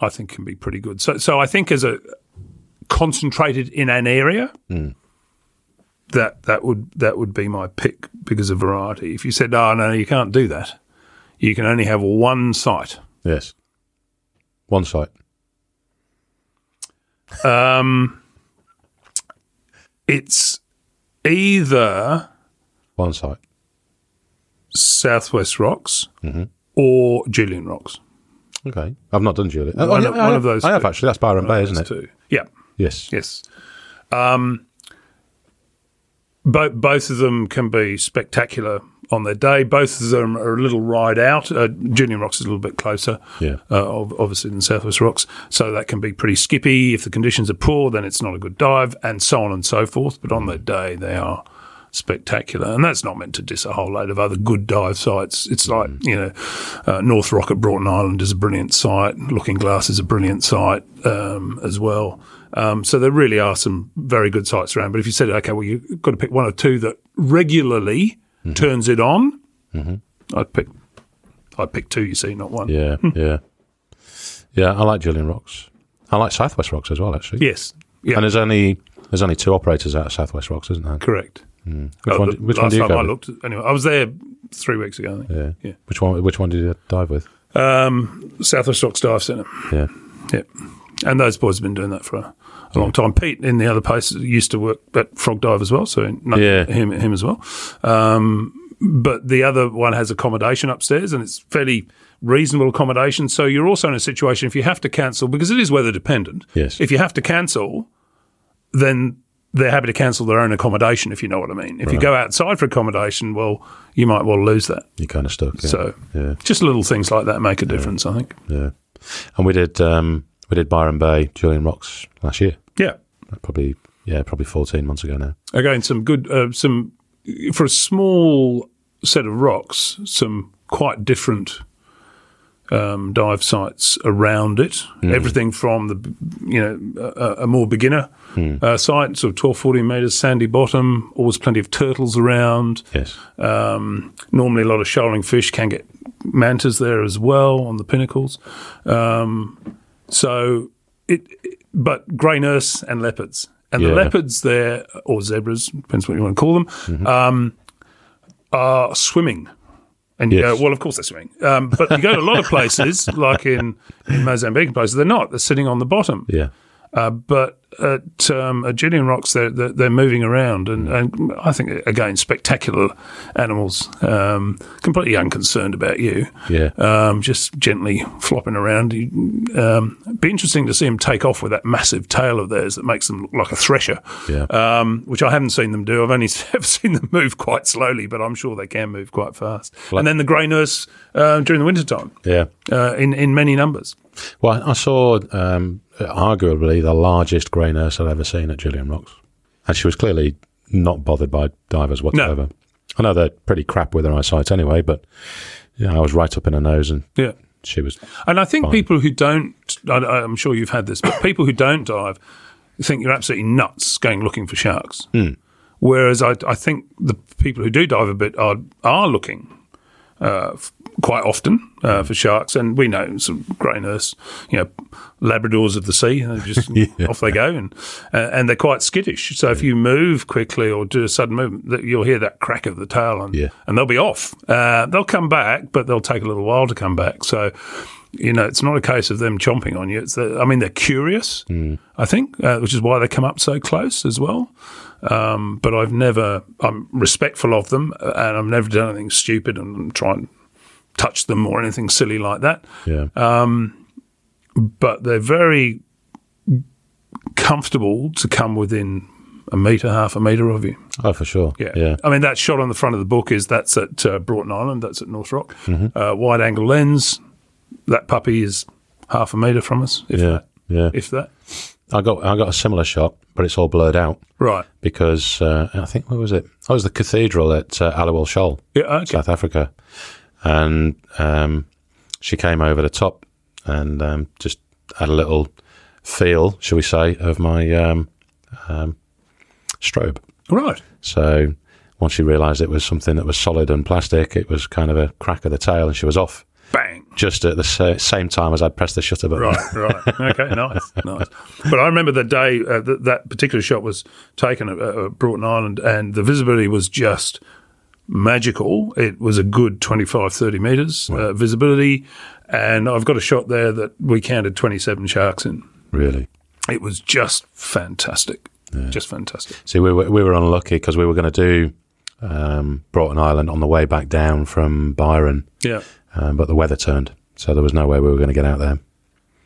I think can be pretty good. So so I think as a concentrated in an area, mm. that that would that would be my pick because of variety. If you said, "Oh no, you can't do that," you can only have one site. yes. One site. Um, It's either One site. Southwest Rocks mm-hmm. or Julian Rocks. Okay. I've not done Julian. Oh, One yeah, one of those I have two. actually. That's Byron Bay, isn't it? Too. Yeah. Yes. Yes. Um, both both of them can be spectacular on their day. Both of them are a little ride out. Uh, Julian Rocks is a little bit closer, Yeah. uh, obviously than Southwest Rocks, so that can be pretty skippy. If the conditions are poor, then it's not a good dive, and so on and so forth. But on their day, they are spectacular, and that's not meant to diss a whole load of other good dive sites. It's like you know, uh, North Rock at Broughton Island is a brilliant site. Looking Glass is a brilliant site um, as well. Um, so there really are some very good sites around. But if you said, okay, well, you've got to pick one or two that regularly turns it on, I'd pick. I'd pick two. You see, not one. Yeah. yeah. Yeah. I like Julian Rocks. I like Southwest Rocks as well, actually. Yes. Yeah. And there's only there's only two operators out of Southwest Rocks, isn't there? correct. Which Uh, one? Which one do you time I with? looked, anyway, I was there three weeks ago. I think. Yeah. Yeah. Which one? Which one did you dive with? Um, Southwest Rocks Dive Centre. Yeah. Yeah. And those boys have been doing that for a, a long time. Pete in the other place used to work at Frog Dive as well, so Yeah. him him as well. Um, but the other one has accommodation upstairs, and it's fairly reasonable accommodation. So you're also in a situation if you have to cancel because it is weather dependent. Yes. If you have to cancel, then they're happy to cancel their own accommodation. If you know what I mean. If you go outside for accommodation, well, you might well lose that. You're kind of stuck. Yeah. So yeah, just little things like that make a difference. I think. yeah. And we did um, we did Byron Bay, Julian Rocks last year. Yeah. Probably yeah, probably 14 months ago now. again some good uh, some for a small set of rocks some quite different um, dive sites around it everything from the you know a, a more beginner uh, site sort of 12 14 meters sandy bottom always plenty of turtles around Yes. um, normally a lot of shoaling fish can get mantas there as well on the pinnacles um, so it, but grey nurse and leopards. And the leopards there, or zebras, depends what you want to call them, um, are swimming And you Yes. go, well, of course they're swimming. Um, but you go to a lot of places, like in, in Mozambique places, they're not. They're sitting on the bottom. Yeah. Uh, but at, um, at Julian Rocks, they're, they're, they're moving around, and, and I think again, spectacular animals, um, completely unconcerned about you, Yeah. um, just gently flopping around. Um, be interesting to see them take off with that massive tail of theirs that makes them look like a thresher, Yeah. um, which I haven't seen them do. I've only ever seen them move quite slowly, but I'm sure they can move quite fast. and then the grey nurse uh, during the wintertime yeah. uh, in in many numbers. Well, I saw um, arguably the largest grey nurse I'd ever seen at Julian Rocks. And she was clearly not bothered by divers whatsoever. No. I know they're pretty crap with their eyesight anyway, but yeah, I was right up in her nose and Yeah. she was. And I think people who don't, I, I'm sure you've had this, but people who don't dive think you're absolutely nuts going looking for sharks. Whereas I, I think the people who do dive a bit are are looking uh, quite often uh, for sharks, and we know some grey nurse, you know, Labradors of the sea, they just off they go, and uh, and they're quite skittish. So if you move quickly or do a sudden movement, that you'll hear that crack of the tail, and Yeah. and they'll be off. Uh, they'll come back, but they'll take a little while to come back. So. You know, it's not a case of them chomping on you. It's that, I mean, they're curious, I think, uh, which is why they come up so close as well. Um, but I've never, I'm respectful of them uh, and I've never done anything stupid and I'm and touch them or anything silly like that. Yeah. Um, But they're very comfortable to come within a metre, half a metre of you. oh, for sure. Yeah. Yeah. I mean, that shot on the front of the book is that's at uh, Broughton Island, that's at North Rock. Mm-hmm. Uh, wide angle lens, that puppy is half a metre from us, if Yeah. that. Yeah. If that. I got I got a similar shot, but it's all blurred out Right. because uh, I think where was it? Oh, it was the cathedral at uh, Aliwal Shoal. Yeah, okay. South Africa, and um, she came over the top and um, just had a little feel, shall we say, of my um, um, strobe. Right. So once she realised it was something that was solid and plastic, it was kind of a crack of the tail, and she was off Bang. just at the sa- same time as I'd pressed the shutter button. Right, right. Okay, nice, nice. But I remember the day uh, that that particular shot was taken at, at Broughton Island, and the visibility was just magical. It was a good 25, 30 metres uh, visibility, and I've got a shot there that we counted 27 sharks in. Really. It was just fantastic. Just fantastic. See, we were, we were unlucky because we were going to do um, Broughton Island on the way back down from Byron, Yeah. um, but the weather turned, so there was no way we were going to get out there.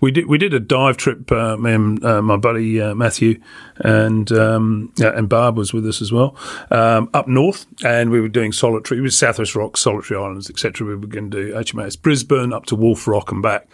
We did we did a dive trip. Uh, me and uh, my buddy uh, Matthew and um, yeah, and Barb was with us as well um, up north, and we were doing solitary. It was Southwest Rock, Solitary Islands, etc. We were going to do HMAS Brisbane up to Wolf Rock and back.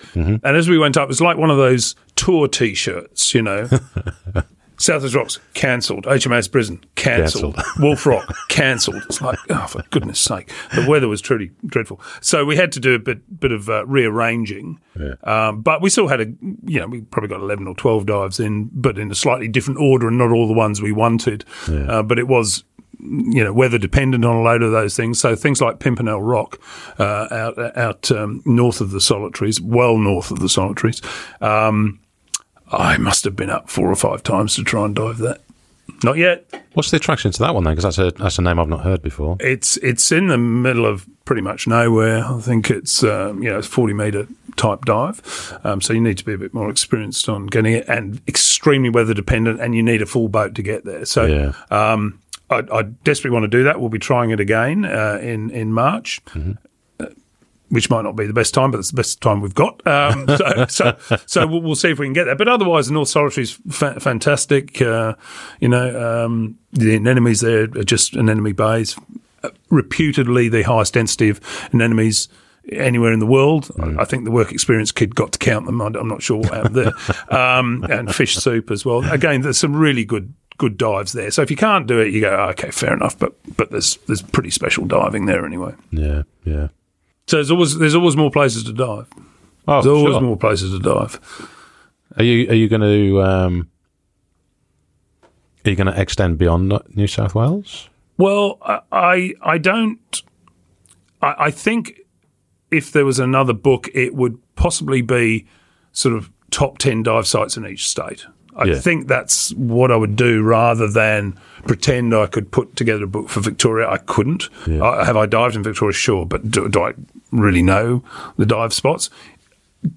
And as we went up, it was like one of those tour T-shirts, you know. Southwest Rocks cancelled. HMAS Brisbane cancelled. Wolf Rock cancelled. It's like, oh, for goodness sake, the weather was truly dreadful. So we had to do a bit bit of uh, rearranging. Um, but we still had a, you know, we probably got eleven or twelve dives in, but in a slightly different order, and not all the ones we wanted. Uh, but it was. You know, weather dependent on a load of those things. So things like Pimpernel Rock, uh, out out um, north of the Solitaries, well north of the Solitaries, um, I must have been up four or five times to try and dive that. Not yet. What's the attraction to that one then? Because that's a that's a name I've not heard before. It's it's in the middle of pretty much nowhere. I think it's um, you know it's forty meter type dive, um, so you need to be a bit more experienced on getting it, and extremely weather dependent, and you need a full boat to get there. So. Yeah. Um, I, I desperately want to do that. We'll be trying it again uh, in in March. Uh, Which might not be the best time, but it's the best time we've got. Um, so, so, so we'll, we'll see if we can get there. But otherwise, the North Solitary is fa- fantastic. Uh, you know, um, the anemones there are just anemone bays, uh, reputedly the highest density of anemones anywhere in the world. I, I think the work experience kid got to count them. I, am not sure what happened there. Um, and fish soup as well. Again, there's some really good good dives there. So if you can't do it, you go, "Oh, okay, fair enough. But but there's there's pretty special diving there anyway. Yeah, yeah. So there's always there's always more places to dive. Oh, There's always sure. more places to dive. Are you are you going to um, are you going to extend beyond New South Wales? Well, I I, I don't. I, I think if there was another book, it would possibly be sort of top ten dive sites in each state. I Yeah. think that's what I would do rather than pretend I could put together a book for Victoria. I couldn't. Yeah. I, have I dived in Victoria? Sure, but do, do I really know the dive spots?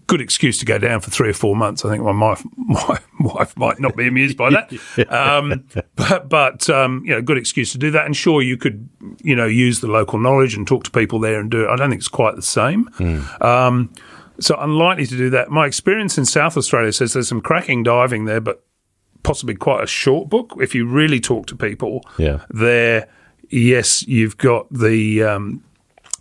Good excuse to go down for three or four months. I think my wife, my wife might not be amused by that, um, but but um, you know, good excuse to do that. And sure, you could you know use the local knowledge and talk to people there and do it. I don't think it's quite the same. Um, so unlikely to do that. My experience in South Australia says there's some cracking diving there, but possibly quite a short book. If you really talk to people Yeah. there, yes, you've got the um,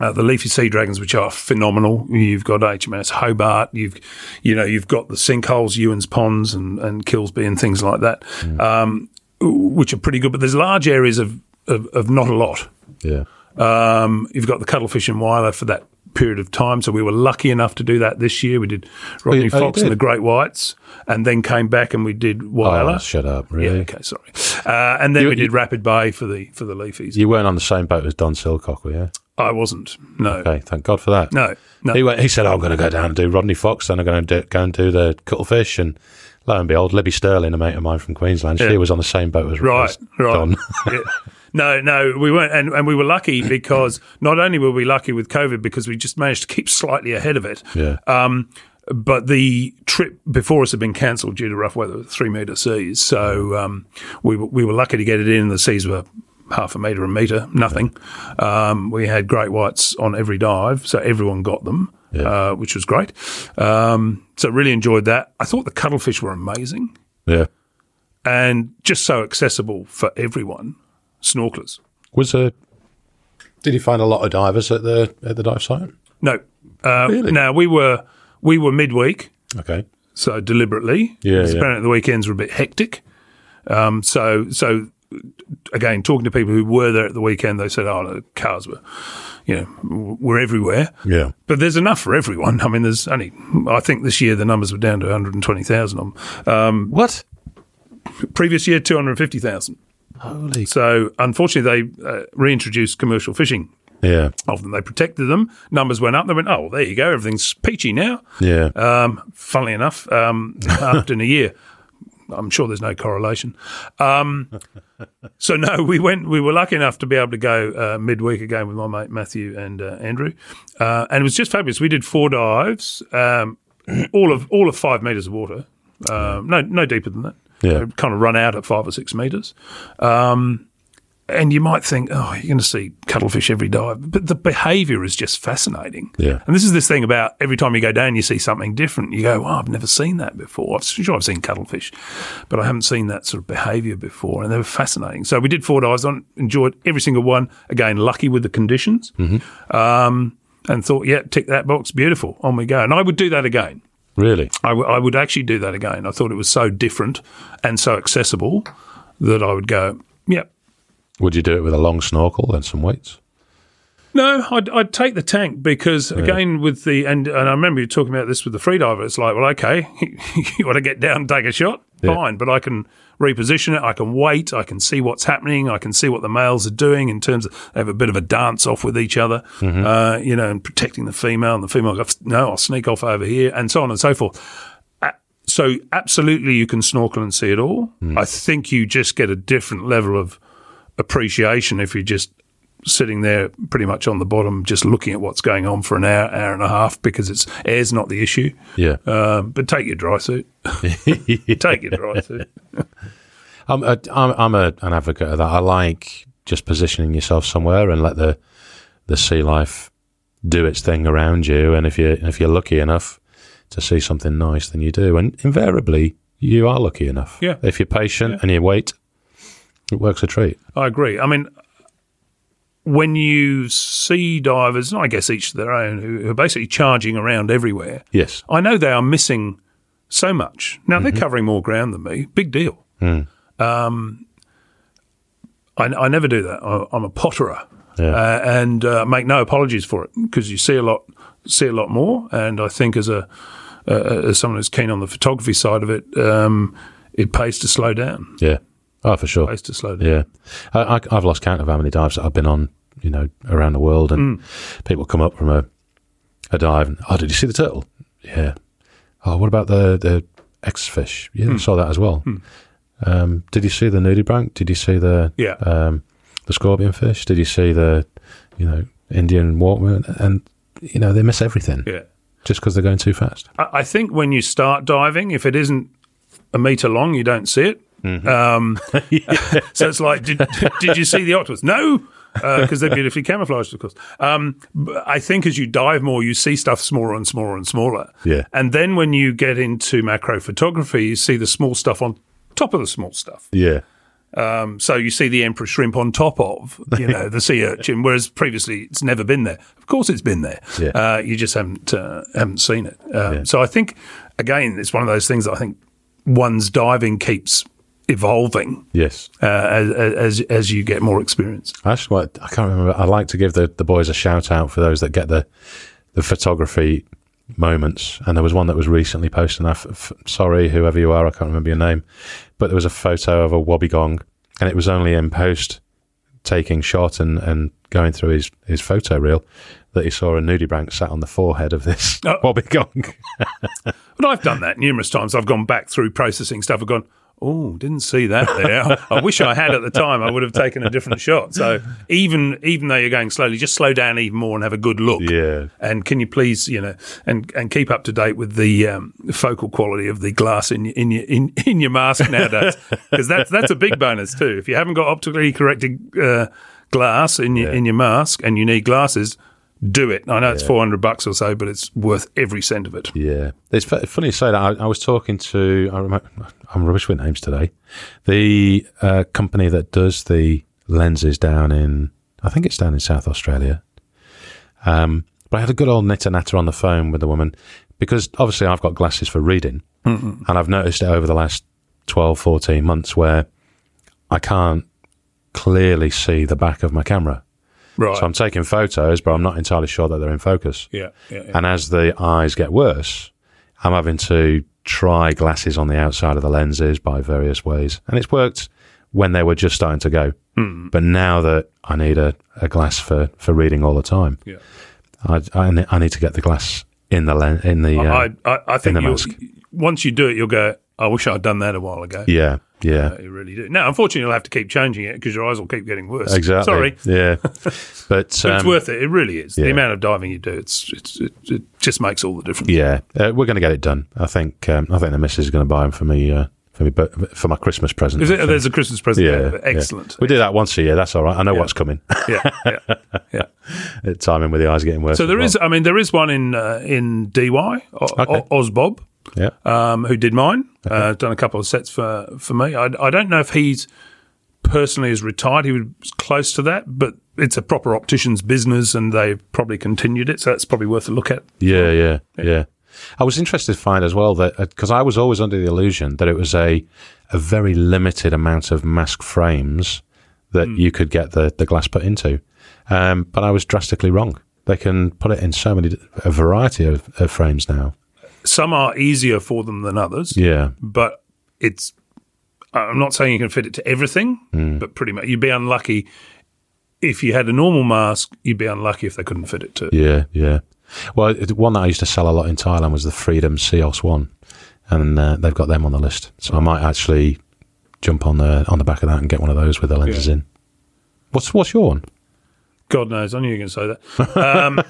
uh, the leafy sea dragons, which are phenomenal. You've got HMS Hobart. You've you know you've got the sinkholes, Ewens Ponds, and and Kilsby and things like that, um, which are pretty good. But there's large areas of of, of not a lot. Yeah. Um, you've got the cuttlefish and Whyalla for that period of time. So we were lucky enough to do that this year. We did Rodney Oh, Fox and did? the Great Whites, and then came back and we did Oh, shut up! yeah, Really? okay, sorry. Uh, and then You- we did you- Rapid Bay for the for the leafies. You weren't on the same boat as Don Silcock, were you? I wasn't. No, Okay, thank God for that. no, no. He went. He said, "I'm going to go down and do Rodney Fox. Then I'm going to do, go and do the cuttlefish." And lo and behold, Libby Sterling, a mate of mine from Queensland, she was on the same boat as Right, as right. Don. Yeah. No, no, we weren't, and, and we were lucky because not only were we lucky with COVID because we just managed to keep slightly ahead of it. yeah, Um, but the trip before us had been cancelled due to rough weather, three metre seas. So um, we were, we were lucky to get it in. The seas were half a metre, a metre, nothing. Um, we had great whites on every dive, so everyone got them, Yeah. uh, which was great. Um, so really enjoyed that. I thought the cuttlefish were amazing yeah. and just so accessible for everyone. Snorkelers. Was a. Did you find a lot of divers at the at the dive site? No. Uh, Really? Now we were we were midweek, Okay. so deliberately. Yeah, yeah. Apparently the weekends were a bit hectic. Um, so so again, talking to people who were there at the weekend, they said, "Oh, the cars were, you know, were everywhere." Yeah. But there's enough for everyone. I mean, there's only I think this year the numbers were down to 120,000. On um, What? previous year 250,000. Holy. So unfortunately, they uh, reintroduced commercial fishing Yeah. of them. They protected them. Numbers went up. They went, oh, there you go. Everything's peachy now. Yeah. Um, funnily enough, um, after in a year, I'm sure there's no correlation. Um, so no, we went. We were lucky enough to be able to go uh, midweek again with my mate Matthew and uh, Andrew, uh, and it was just fabulous. We did four dives, um, all of all of five meters of water. Um, no, no deeper than that. Yeah. Kind of run out at five or six meters. Um, and you might think, oh, you're going to see cuttlefish every dive, but the behaviour is just fascinating. Yeah. And this is this thing about every time you go down, you see something different. You go, oh, I've never seen that before. I'm sure I've seen cuttlefish, but I haven't seen that sort of behaviour before. And they were fascinating. So we did four dives on, enjoyed every single one. Again, lucky with the conditions. Um, and thought, yeah, tick that box, beautiful, on we go. And I would do that again. Really? I, w- I would actually do that again. I thought it was so different and so accessible that I would go, yep. Would you do it with a long snorkel and some weights? No, I'd, I'd take the tank because again with the and and I remember you talking about this with the freediver. It's like, well, okay, you want to get down, take a shot, Yeah. fine, but I can reposition it. I can wait. I can see what's happening. I can see what the males are doing in terms of they have a bit of a dance off with each other, uh, you know, and protecting the female. And the female goes, no, I'll sneak off over here, and so on and so forth. Uh, So absolutely, you can snorkel and see it all. I think you just get a different level of appreciation if you're just sitting there pretty much on the bottom, just looking at what's going on for an hour, hour and a half, because it's air's not the issue. Yeah. Um, but take your dry suit. take your dry suit. I'm a, I'm, I'm a, an advocate of that. I like just positioning yourself somewhere and let the the sea life do its thing around you. And if you if you're lucky enough to see something nice, then you do. And invariably, you are lucky enough. Yeah. If you're patient and you wait, it works a treat. I agree. I mean, when you see divers, I guess each to their own, who, are basically charging around everywhere, Yes. I know they are missing so much. Now they're covering more ground than me. Big deal. Um, I, I never do that. I, I'm a potterer, Yeah. uh, and uh, make no apologies for it because you see a lot, see a lot more. And I think as a uh, as someone who's keen on the photography side of it, um, it pays to slow down. Yeah. Oh, for sure. To slow down. Yeah, I, I, I've lost count of how many dives that I've been on, you know, around the world, and people come up from a, a dive and, oh, did you see the turtle? Yeah. Oh, what about the the X fish. Yeah, I saw that as well. Um, did you see the nudibranch? Did you see the Yeah. um, the scorpion fish? Did you see the you know Indian waterman? And you know they miss everything Yeah. just because they're going too fast. I, I think when you start diving, if it isn't a meter long, you don't see it. Mm-hmm. Um, so it's like, did, did you see the octopus? No, because they're beautifully camouflaged, of course. Um, but I think as you dive more, you see stuff smaller and smaller and smaller. Yeah. And then when you get into macro photography, you see the small stuff on top of the small stuff. Yeah, Um, so you see the emperor shrimp on top of, you know, the sea urchin, whereas previously it's never been there. Of course, it's been there. Yeah. Uh, you just haven't uh, haven't seen it. Um, So I think again, it's one of those things that I think one's diving keeps evolving yes. uh, as, as as you get more experience. Actually, what I can't remember. I like to give the, the boys a shout out for those that get the the photography moments. And there was one that was recently posted. And I f- f- sorry, whoever you are, I can't remember your name, but there was a photo of a wobbegong, and it was only in post taking shot and, and going through his, his photo reel that he saw a nudibranch sat on the forehead of this Oh. wobbegong. But I've done that numerous times. I've gone back through processing stuff I've gone, oh, didn't see that there. I wish I had at the time. I would have taken a different shot. So even even though you're going slowly, just slow down even more and have a good look. Yeah. And can you please, you know, and and keep up to date with the um, focal quality of the glass in your in your in, in your mask nowadays, because that's that's a big bonus too. If you haven't got optically corrected uh, glass in your Yeah. in your mask and you need glasses. Do it. I know it's four hundred bucks or so, but it's worth every cent of it. Yeah, it's funny you say that. I, I was talking to I remember, I'm rubbish with names today. The uh, company that does the lenses down in I think it's down in South Australia. Um, but I had a good old knitter natter on the phone with the woman because obviously I've got glasses for reading, and I've noticed it over the last 12, 14 months where I can't clearly see the back of my camera. Right. So I'm taking photos, but I'm not entirely sure that they're in focus. yeah, yeah, yeah. And as the eyes get worse, I'm having to try glasses on the outside of the lenses by various ways. And it's worked when they were just starting to go. Hmm. But now that I need a, a glass for, for reading all the time, Yeah. I, I, I need to get the glass in the len- in the uh, I, I, I think the mask. once you do it, you'll go, I wish I'd done that a while ago. yeah yeah Uh, you really do. Now, unfortunately, you'll have to keep changing it because your eyes will keep getting worse. exactly Sorry. yeah but, But it's um, worth it. It really is. yeah. The amount of diving you do, it's, it's it, it just makes all the difference. yeah uh, we're going to get it done I think um, I think the missus is going to buy them for me uh, for me but for my Christmas present Is it, there's a Christmas present. yeah, there. yeah. Excellent. We do that once a year. That's all right. I know what's coming. Yeah, yeah, yeah. Timing with the eyes getting worse. So there is, I mean, there is one in uh, in DY, o- Okay. o- Ozbob, well. Yeah. um, who did mine. Uh, done a couple of sets for for me. I, I don't know if he's personally is retired. He was close to that, but it's a proper optician's business, and they've probably continued it. So that's probably worth a look at. Yeah, yeah, yeah. I was interested to find as well that because I was always under the illusion that it was a a very limited amount of mask frames that Hmm. you could get the the glass put into, um, but I was drastically wrong. They can put it in so many a variety of, of frames now. Some are easier for them than others. Yeah, but it's I'm not saying you can fit it to everything, Hmm. but pretty much you'd be unlucky if you had a normal mask. You'd be unlucky if they couldn't fit it to. yeah, yeah. Well, one that I used to sell a lot in Thailand was the Freedom COS one, and uh, they've got them on the list. So I might actually jump on the on the back of that and get one of those with the lenses Yeah. in. What's what's your one? God knows, I knew you were going to say that. Um,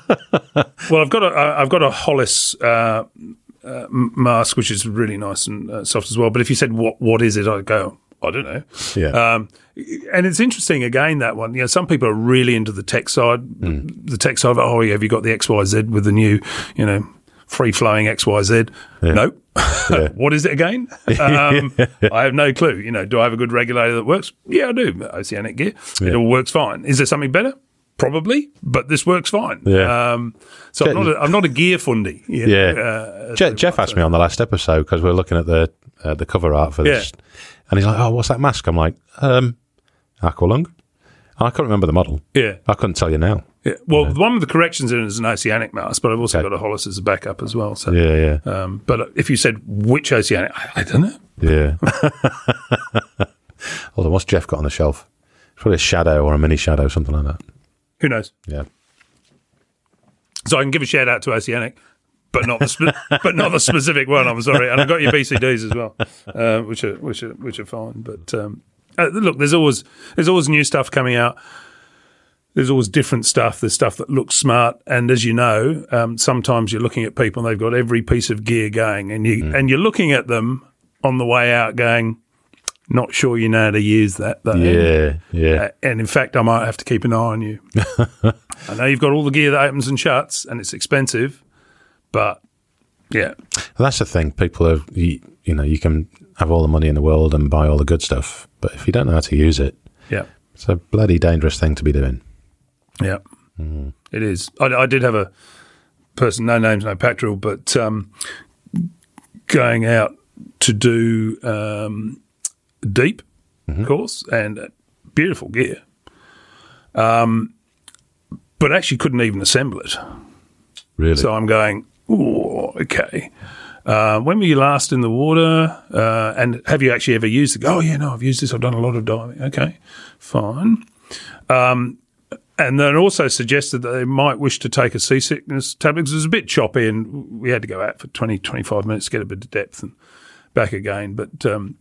well, I've got a I've got a Hollis uh, uh, mask, which is really nice and uh, soft as well. But if you said what what is it, I'd go. I don't know. Yeah. Um, and it's interesting again that one. You know, some people are really into the tech side. Hmm. The tech side. Of, oh, yeah, have you got the X Y Z with the new, you know, free flowing X Y Z? Nope. what is it again? Um, I have no clue. You know, do I have a good regulator that works? Yeah, I do. Oceanic gear. It all works fine. Is there something better? Probably, but this works fine. Yeah. Um, so I'm not, a, I'm not a gear fundy. you know, Yeah. uh, Je- Jeff asked me on the last episode because we are looking at the uh, the cover art for this, and he's like, "Oh, what's that mask?" I'm like, "Um, Aqualung." I can't remember the model. yeah. I couldn't tell you now. Yeah. Well, the one with the corrections in it is an oceanic mask, but I've also Okay. got a Hollis as a backup as well. So, Yeah, yeah, um, but if you said which oceanic, I, I don't know. yeah. Hold on, what's Jeff got on the shelf? Probably a shadow or a mini shadow, something like that. Who knows? Yeah, So I can give a shout out to Oceanic. but not the but not the specific one. I'm sorry, and I've got your BCDs as well, uh, which are which are which are fine. But um, uh, look, there's always there's always new stuff coming out. There's always different stuff. There's stuff that looks smart, and as you know, um, sometimes you're looking at people and they've got every piece of gear going, and you and you're looking at them on the way out, going, not sure you know how to use that. Though. Yeah, yeah. Uh, and in fact, I might have to keep an eye on you. I know you've got all the gear that opens and shuts, and it's expensive, but yeah, Well, that's the thing. People are, you, you know, you can have all the money in the world and buy all the good stuff, but if you don't know how to use it, yeah, it's a bloody dangerous thing to be doing. yeah, It is. I, I did have a person, no names, no patrol, but um, going out to do um, deep of course and beautiful gear, um, but actually couldn't even assemble it. Really? So I'm going, ooh, okay. Uh, when were you last in the water? Uh, and have you actually ever used it? Oh, yeah, no, I've used this. I've done a lot of diving. Okay, fine. Um, and then also suggested that they might wish to take a seasickness tablet because it was a bit choppy and we had to go out for 20, 25 minutes to get a bit of depth and back again. But um,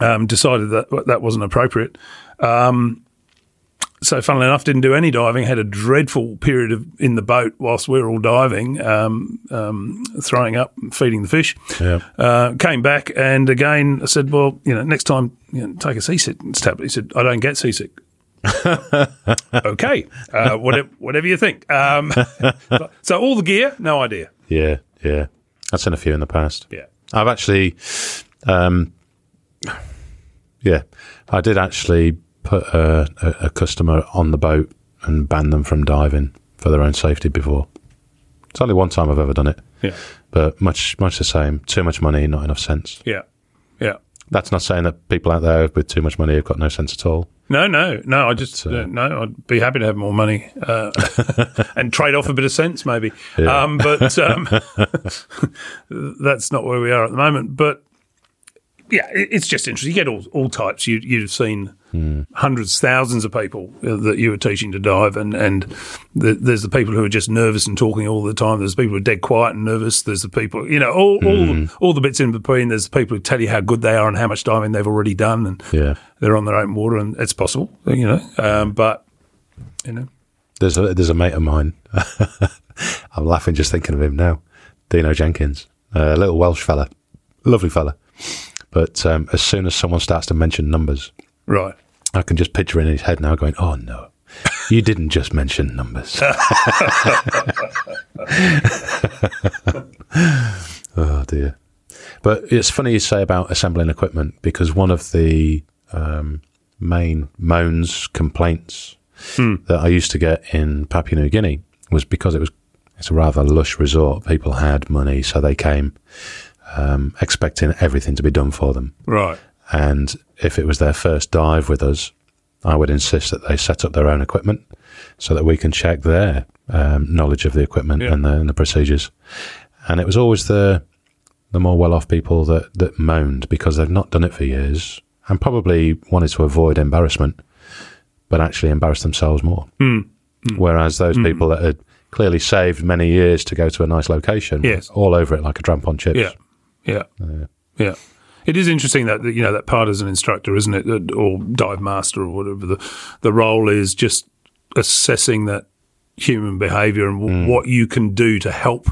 um, decided that that wasn't appropriate. Um, so, funnily enough, didn't do any diving. Had a dreadful period of in the boat whilst we were all diving, um, um, throwing up, feeding the fish. Yeah. Uh, came back and again I said, "Well, you know, next time you know, take a seasickness tablet." He said, "I don't get seasick." okay, uh, whatever, whatever you think. Um, so all the gear, no idea. Yeah, yeah. I've seen a few in the past. Yeah, I've actually, um, yeah, I did actually put a, a, a customer on the boat and ban them from diving for their own safety before. It's only one time I've ever done it, yeah, but much much the same. Too much money, not enough sense. yeah, yeah. That's not saying that people out there with too much money have got no sense at all. No, no, no. I just uh, no. I'd be happy to have more money uh, and trade off a bit of sense, maybe. Um, but um, that's not where we are at the moment. But yeah, it's just interesting. You get all all types. You you've seen hundreds, thousands of people uh, that you were teaching to dive, and and the, there's the people who are just nervous and talking all the time. There's people who are dead quiet and nervous. There's the people, you know, all all all the bits in between. There's the people who tell you how good they are and how much diving they've already done, and Yeah. they're on their own water, and it's possible, you know. Um, but you know, There's a there's a mate of mine. I'm laughing just thinking of him now. Dino Jenkins, a little Welsh fella, lovely fella. But um, as soon as someone starts to mention numbers, right? I can just picture in his head now going, "Oh no, you didn't just mention numbers." oh dear. But it's funny you say about assembling equipment because one of the um, main moans, complaints that I used to get in Papua New Guinea was because it was it's a rather lush resort. People had money, so they came um, expecting everything to be done for them. Right. And if it was their first dive with us, I would insist that they set up their own equipment so that we can check their um, knowledge of the equipment Yeah. and, the, and the procedures. And it was always the the more well off people that, that moaned because they've not done it for years and probably wanted to avoid embarrassment, but actually embarrassed themselves more. Hmm. Whereas those people that had clearly saved many years to go to a nice location, Yes. all over it like a tramp on chips. Yeah. Yeah. Yeah. It is interesting that you know that part as an instructor, isn't it, or dive master or whatever the the role is, just assessing that human behaviour and w- what you can do to help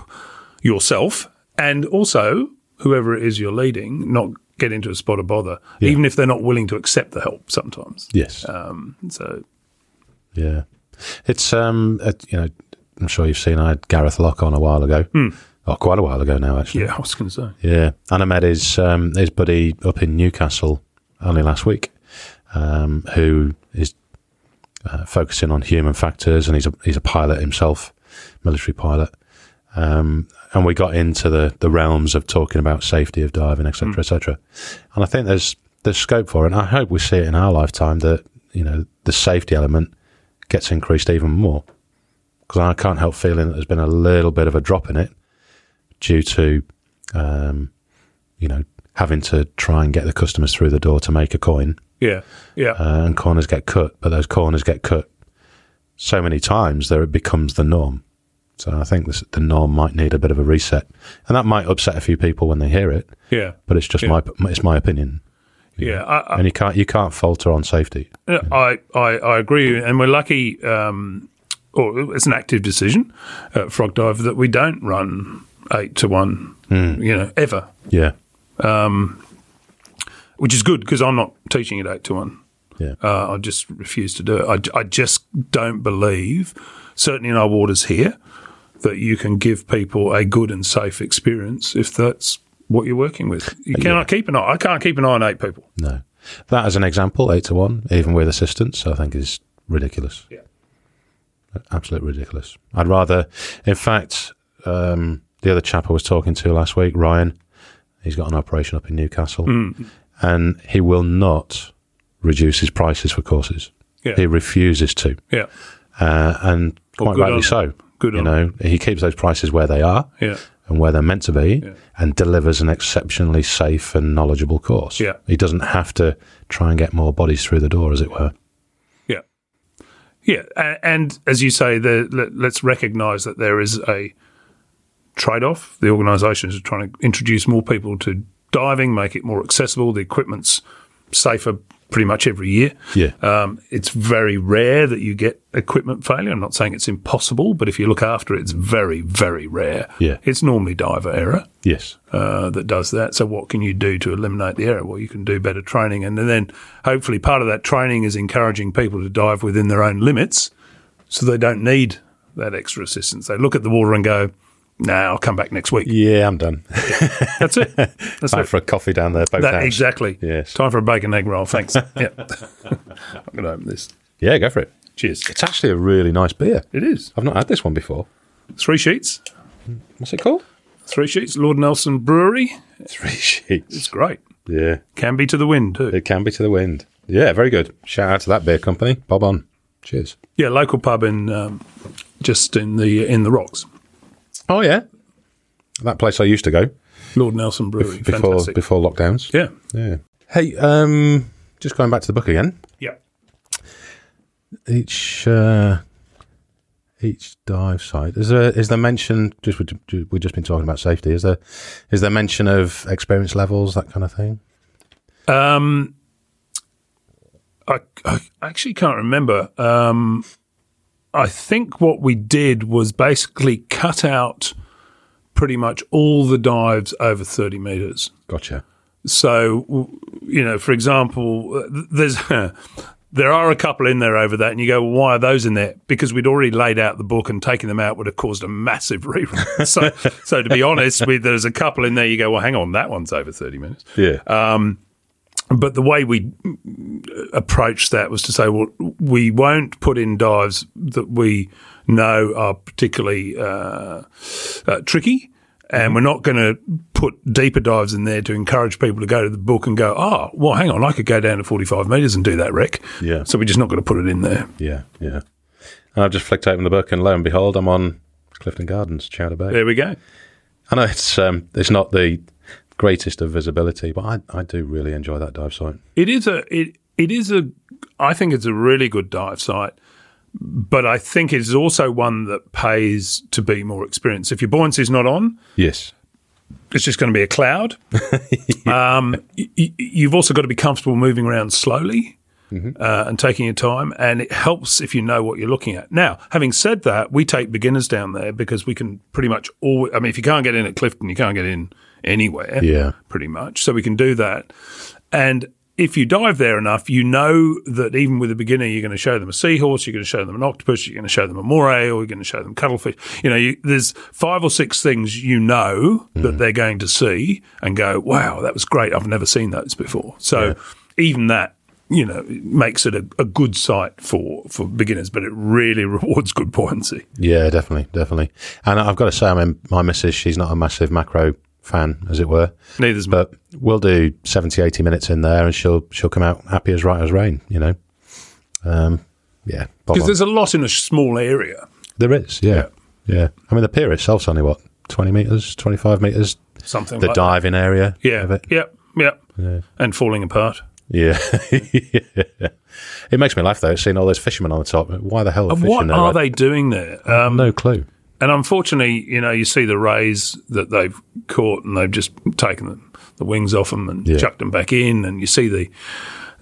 yourself, and also whoever it is you're leading, not get into a spot of bother, even if they're not willing to accept the help. Sometimes, Yes. um, so Yeah, it's um, it, you know, I'm sure you've seen I had Gareth Lock on a while ago, oh, quite a while ago now actually. yeah, I was going to say, Yeah, and I met his um, his buddy up in Newcastle only last week, um, who is uh, focusing on human factors, and he's a he's a pilot himself, military pilot. Um, and we got into the, the realms of talking about safety of diving, etc., cetera, etc. And I think there's there's scope for it. And I hope we see it in our lifetime that you know the safety element gets increased even more. Because I can't help feeling that there's been a little bit of a drop in it due to um, you know, having to try and get the customers through the door to make a coin, yeah, yeah, uh, and corners get cut, but those corners get cut so many times that it becomes the norm. So I think this, the norm might need a bit of a reset, and that might upset a few people when they hear it. Yeah, But it's just Yeah. my it's my opinion, yeah. I, I, and you can't you can't falter on safety. I, I, I agree, and we're lucky, um, or it's an active decision at Frog Dive that we don't run eight to one, you know, ever, Yeah, Um, which is good because I'm not teaching at eight to one. yeah, Uh, I just refuse to do it. I, I just don't believe, certainly in our waters here, that you can give people a good and safe experience if that's what you're working with. You cannot keep an eye. I can't keep an eye on eight people. no. That as an example, eight to one, even with assistance, I think is ridiculous. Yeah. absolutely ridiculous. I'd rather, in fact, um, the other chap I was talking to last week, Ryan, he's got an operation up in Newcastle, and he will not reduce his prices for courses. Yeah. He refuses to, Yeah. uh, and quite rightly on- so. good you on know, he keeps those prices where they are Yeah. and where they're meant to be, and delivers an exceptionally safe and knowledgeable course. Yeah. he doesn't have to try and get more bodies through the door, as it were. Yeah, yeah, and, and as you say, the, let, let's recognise that there is a trade-off. The organisations are trying to introduce more people to diving, make it more accessible. The equipment's safer pretty much every year. Yeah. Um, it's very rare that you get equipment failure. I'm not saying it's impossible, but if you look after it, it's very, very rare. Yeah. It's normally diver error Yes, uh, that does that. So, what can you do to eliminate the error? Well, you can do better training, and then hopefully part of that training is encouraging people to dive within their own limits, so they don't need that extra assistance. They look at the water and go, "Nah, I'll come back next week." yeah, I'm done. That's it. That's Time it. for a coffee down there, That, exactly. Yes. Time for a bacon egg roll. Thanks. yeah. I'm going to open this. Yeah, go for it. Cheers. It's actually a really nice beer. It is I've not had this one before. three sheets. What's it called? Three sheets. Lord Nelson Brewery. Three sheets. It's great. Yeah, Can be to the wind too. it can be to the wind. Yeah, very good. Shout out to that beer company. Bob on. Cheers. Yeah, local pub in um, just in the in the rocks. Oh yeah, that place I used to go Lord Nelson Brewery. before Fantastic. before lockdowns. Yeah. Yeah. Hey, um, just going back to the book again. Yeah. Each uh, each dive site is there is there mention? Just we- we've just been talking about safety. Is there is there mention of experience levels that kind of thing? Um, I, I actually can't remember. Um, I think what we did was basically cut out pretty much all the dives over 30 meters. Gotcha. So, you know, for example, there's there are a couple in there over that, and you go, well, why are those in there? Because we'd already laid out the book, and taking them out would have caused a massive rerun. so, so to be honest, we, there's a couple in there. You go, well, hang on, that one's over 30 minutes. Yeah. Um, But the way we approached that was to say, well, we won't put in dives that we know are particularly uh, uh, tricky. And we're not going to put deeper dives in there to encourage people to go to the book and go, oh, well, hang on, I could go down to 45 metres and do that wreck. Yeah. So we're just not going to put it in there. yeah. Yeah. And I've just flicked open the book, and lo and behold, I'm on Clifton Gardens, Chowder Bay. There we go. I know it's um, it's not the greatest of visibility, but I, I do really enjoy that dive site. It is a it it is a I think it's a really good dive site, but I think it is also one that pays to be more experienced. If your buoyancy's not on, Yes. it's just going to be a cloud. um, y- y- you've also got to be comfortable moving around slowly uh, and taking your time, and it helps if you know what you're looking at. Now, having said that, we take beginners down there because we can pretty much all. I mean, if you can't get in at Clifton, you can't get in anywhere. Yeah. pretty much. So we can do that, and. If you dive there enough, you know that even with a beginner, you're going to show them a seahorse, you're going to show them an octopus, you're going to show them a moray, or you're going to show them cuttlefish. You know, you, there's five or six things you know that mm. they're going to see and go, "Wow, that was great! I've never seen those before." So even that, you know, makes it a, a good site for for beginners, but it really rewards good buoyancy. Yeah, definitely, definitely. And I've got to say, I mean, my missus, she's not a massive macro fan, as it were, Neither's but we'll do 70, 80 minutes in there, and she'll she'll come out happy as right as rain. You know. Um, yeah, because there's a lot in a small area. there is. Yeah, yeah. I mean, the pier itself's only what twenty meters, twenty five meters. Something The like diving area. that. Yeah, of it. yep, yep, and falling apart. Yeah. it makes me laugh though, seeing all those fishermen on the top. Why the hell are fishing What there? are they doing there? Um, No clue. And unfortunately, you know, you see the rays that they've caught and they've just taken the, the wings off them and Yeah. chucked them back in, and you see the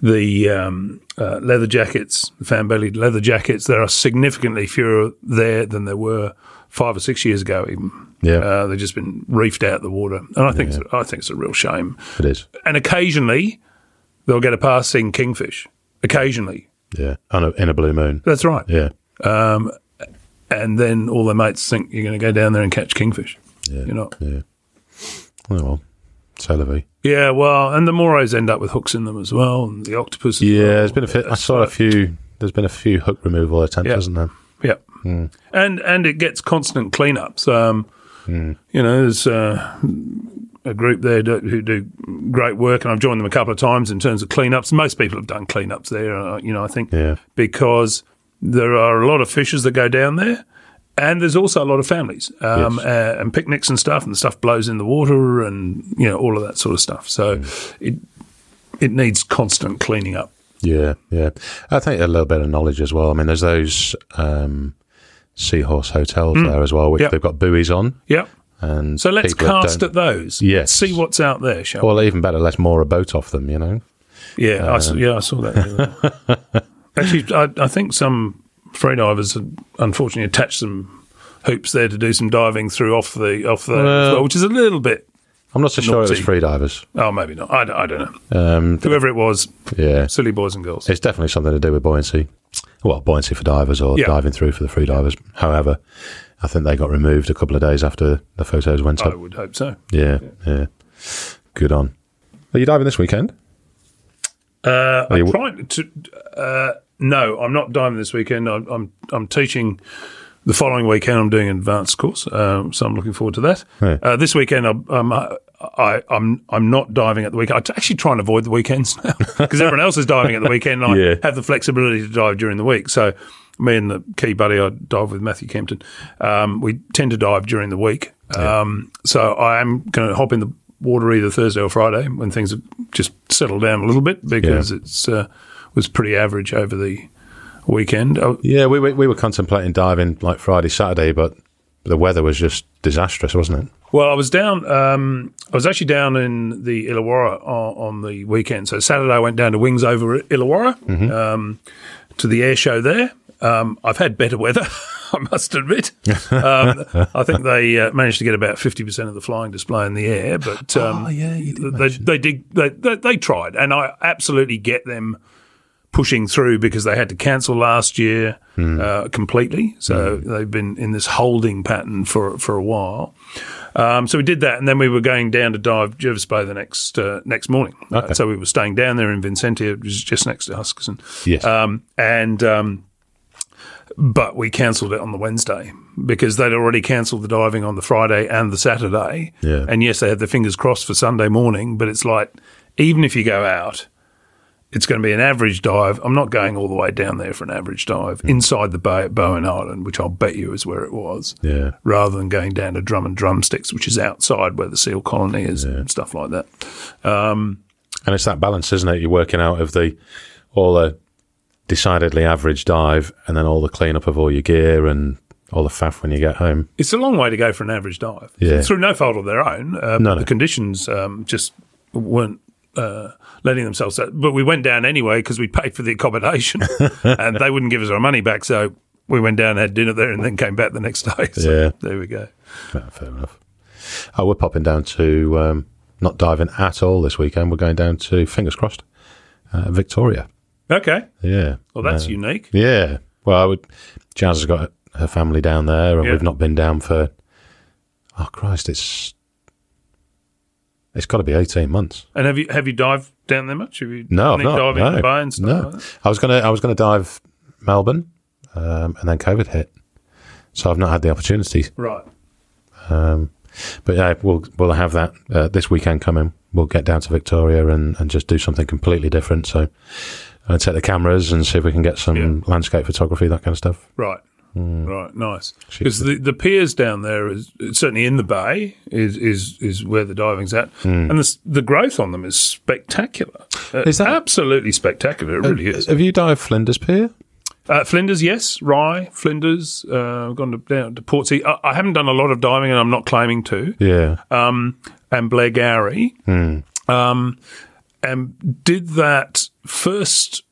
the um, uh, leather jackets, the fan bellied leather jackets. There are significantly fewer there than there were five or six years ago. Even Yeah. uh, they've just been reefed out of the water, and I think it's, I think it's a real shame. It is. And occasionally, they'll get a passing kingfish. Occasionally, Yeah. On a, in a blue moon. that's right. Yeah. And then all their mates think you're going to go down there and catch kingfish. Yeah. You're not. Yeah. Oh well. Vie. Yeah, well, and the morays end up with hooks in them as well, and the octopus. Yeah, well. there's been a few, I saw a few. There's been a few hook removal attempts, Yeah. hasn't there? Yeah, Hmm. and and it gets constant cleanups. Um, Hmm. You know, there's uh, a group there do, who do great work, and I've joined them a couple of times in terms of cleanups. Most people have done cleanups there. Uh, you know, I think Yeah. because there are a lot of fishers that go down there. And there's also a lot of families um, Yes. uh, and picnics and stuff, and the stuff blows in the water, and you know all of that sort of stuff. So Hmm. it it needs constant cleaning up. Yeah, yeah. I think a little bit of knowledge as well. I mean, there's those um, seahorse hotels there as well, which. Yep. they've got buoys on. Yep. And So let's cast at those. Yes. See what's out there, shall we? Well, even better, let's moor a boat off them. You know. Yeah, I saw, Um, yeah, I saw that. the other day. Actually, I, I think some freedivers had unfortunately attached some hoops there to do some diving through off the off the, Well- well, which is a little bit. I'm not so sure it was Naughty. free divers. Oh, maybe not. I, don't- I don't know. Um, Whoever it was, yeah, silly boys and girls. it's definitely something to do with buoyancy. Well, buoyancy for divers or Yeah. diving through for the free divers. However, I think they got removed a couple of days after the photos went I up. I would hope so. Yeah, yeah. Good on. Are you diving this weekend? Uh, you- I'm trying to. Uh, no, I'm not diving this weekend. I'm, I'm I'm teaching the following weekend. I'm doing an advanced course, um, so I'm looking forward to that. Yeah. Uh, this weekend, I'm I'm, I, I'm I'm not diving at the weekend. I actually try and avoid the weekends now because everyone else is diving at the weekend. And I Yeah. have the flexibility to dive during the week. So me and the key buddy I dive with Matthew Kempton, um, we tend to dive during the week. Um, so I am going to hop in the water either Thursday or Friday when things have just settled down a little bit because Yeah. it's uh, was pretty average over the weekend. Oh, Yeah, we, we we were contemplating diving like Friday, Saturday, but the weather was just disastrous, wasn't it? Well, I was down. Um, I was actually down in the Illawarra on, on the weekend. So Saturday, I went down to Wings over Illawarra um, to the air show there. Um, I've had better weather, I must admit. Um, I think they uh, managed to get about fifty percent of the flying display in the air, but um, Oh, yeah, did they, they did. They, they, they tried, and I absolutely get them pushing through because they had to cancel last year Hmm. uh, completely. So they've been in this holding pattern for for a while. Um, so we did that, and then we were going down to dive Jervis Bay the next uh, next morning. Uh, so we were staying down there in Vincentia, which is just next to Huskisson. Yes. Um, and um, but we cancelled it on the Wednesday because they'd already cancelled the diving on the Friday and the Saturday. Yeah. And yes, they had their fingers crossed for Sunday morning, but it's like even if you go out, it's going to be an average dive. I'm not going all the way down there for an average dive inside the bay at Bowen Island, which I'll bet you is where it was, Yeah. rather than going down to Drum and Drumsticks, which is outside where the seal colony is and stuff like that. And it's that balance, isn't it? You're working out of the all the decidedly average dive, and then all the cleanup of all your gear and all the faff when you get home. It's a long way to go for an average dive. Yeah. Through no fault of their own. Uh, No, no. The conditions um, just weren't uh, letting themselves. But we went down anyway because we paid for the accommodation and they wouldn't give us our money back. So we went down, had dinner there, and then came back the next day. So Yeah. there we go. Yeah, fair enough. Oh, we're popping down to um, not diving at all this weekend. We're going down to fingers crossed, uh, Victoria. Okay. Yeah. Well, that's Uh, unique. Yeah. Well, I would. Jazz has got her family down there, and Yeah. we've not been down for. Oh Christ! It's it's got to be eighteen months. And have you have you dived down there much? Have you No, I've not. diving in no, bay and stuff no. like? I was gonna I was gonna dive Melbourne, um, and then COVID hit, so I've not had the opportunity. Right. Um, but yeah, we'll we'll have that uh, this weekend coming. We'll get down to Victoria and, and just do something completely different. So, uh, take the cameras and see if we can get some Yeah. landscape photography, that kind of stuff. Right. Right, nice. Because the, the piers down there is certainly in the bay is is, is where the diving's at, and the, the growth on them is spectacular. Uh, Is that- absolutely spectacular? It really is. Have you dived Flinders Pier? Uh, Flinders, yes. Rye, Flinders. Uh, I've gone to, down to Portsea. I, I haven't done a lot of diving, and I'm not claiming to. Yeah. Um, and Blairgowrie. Um, and did that first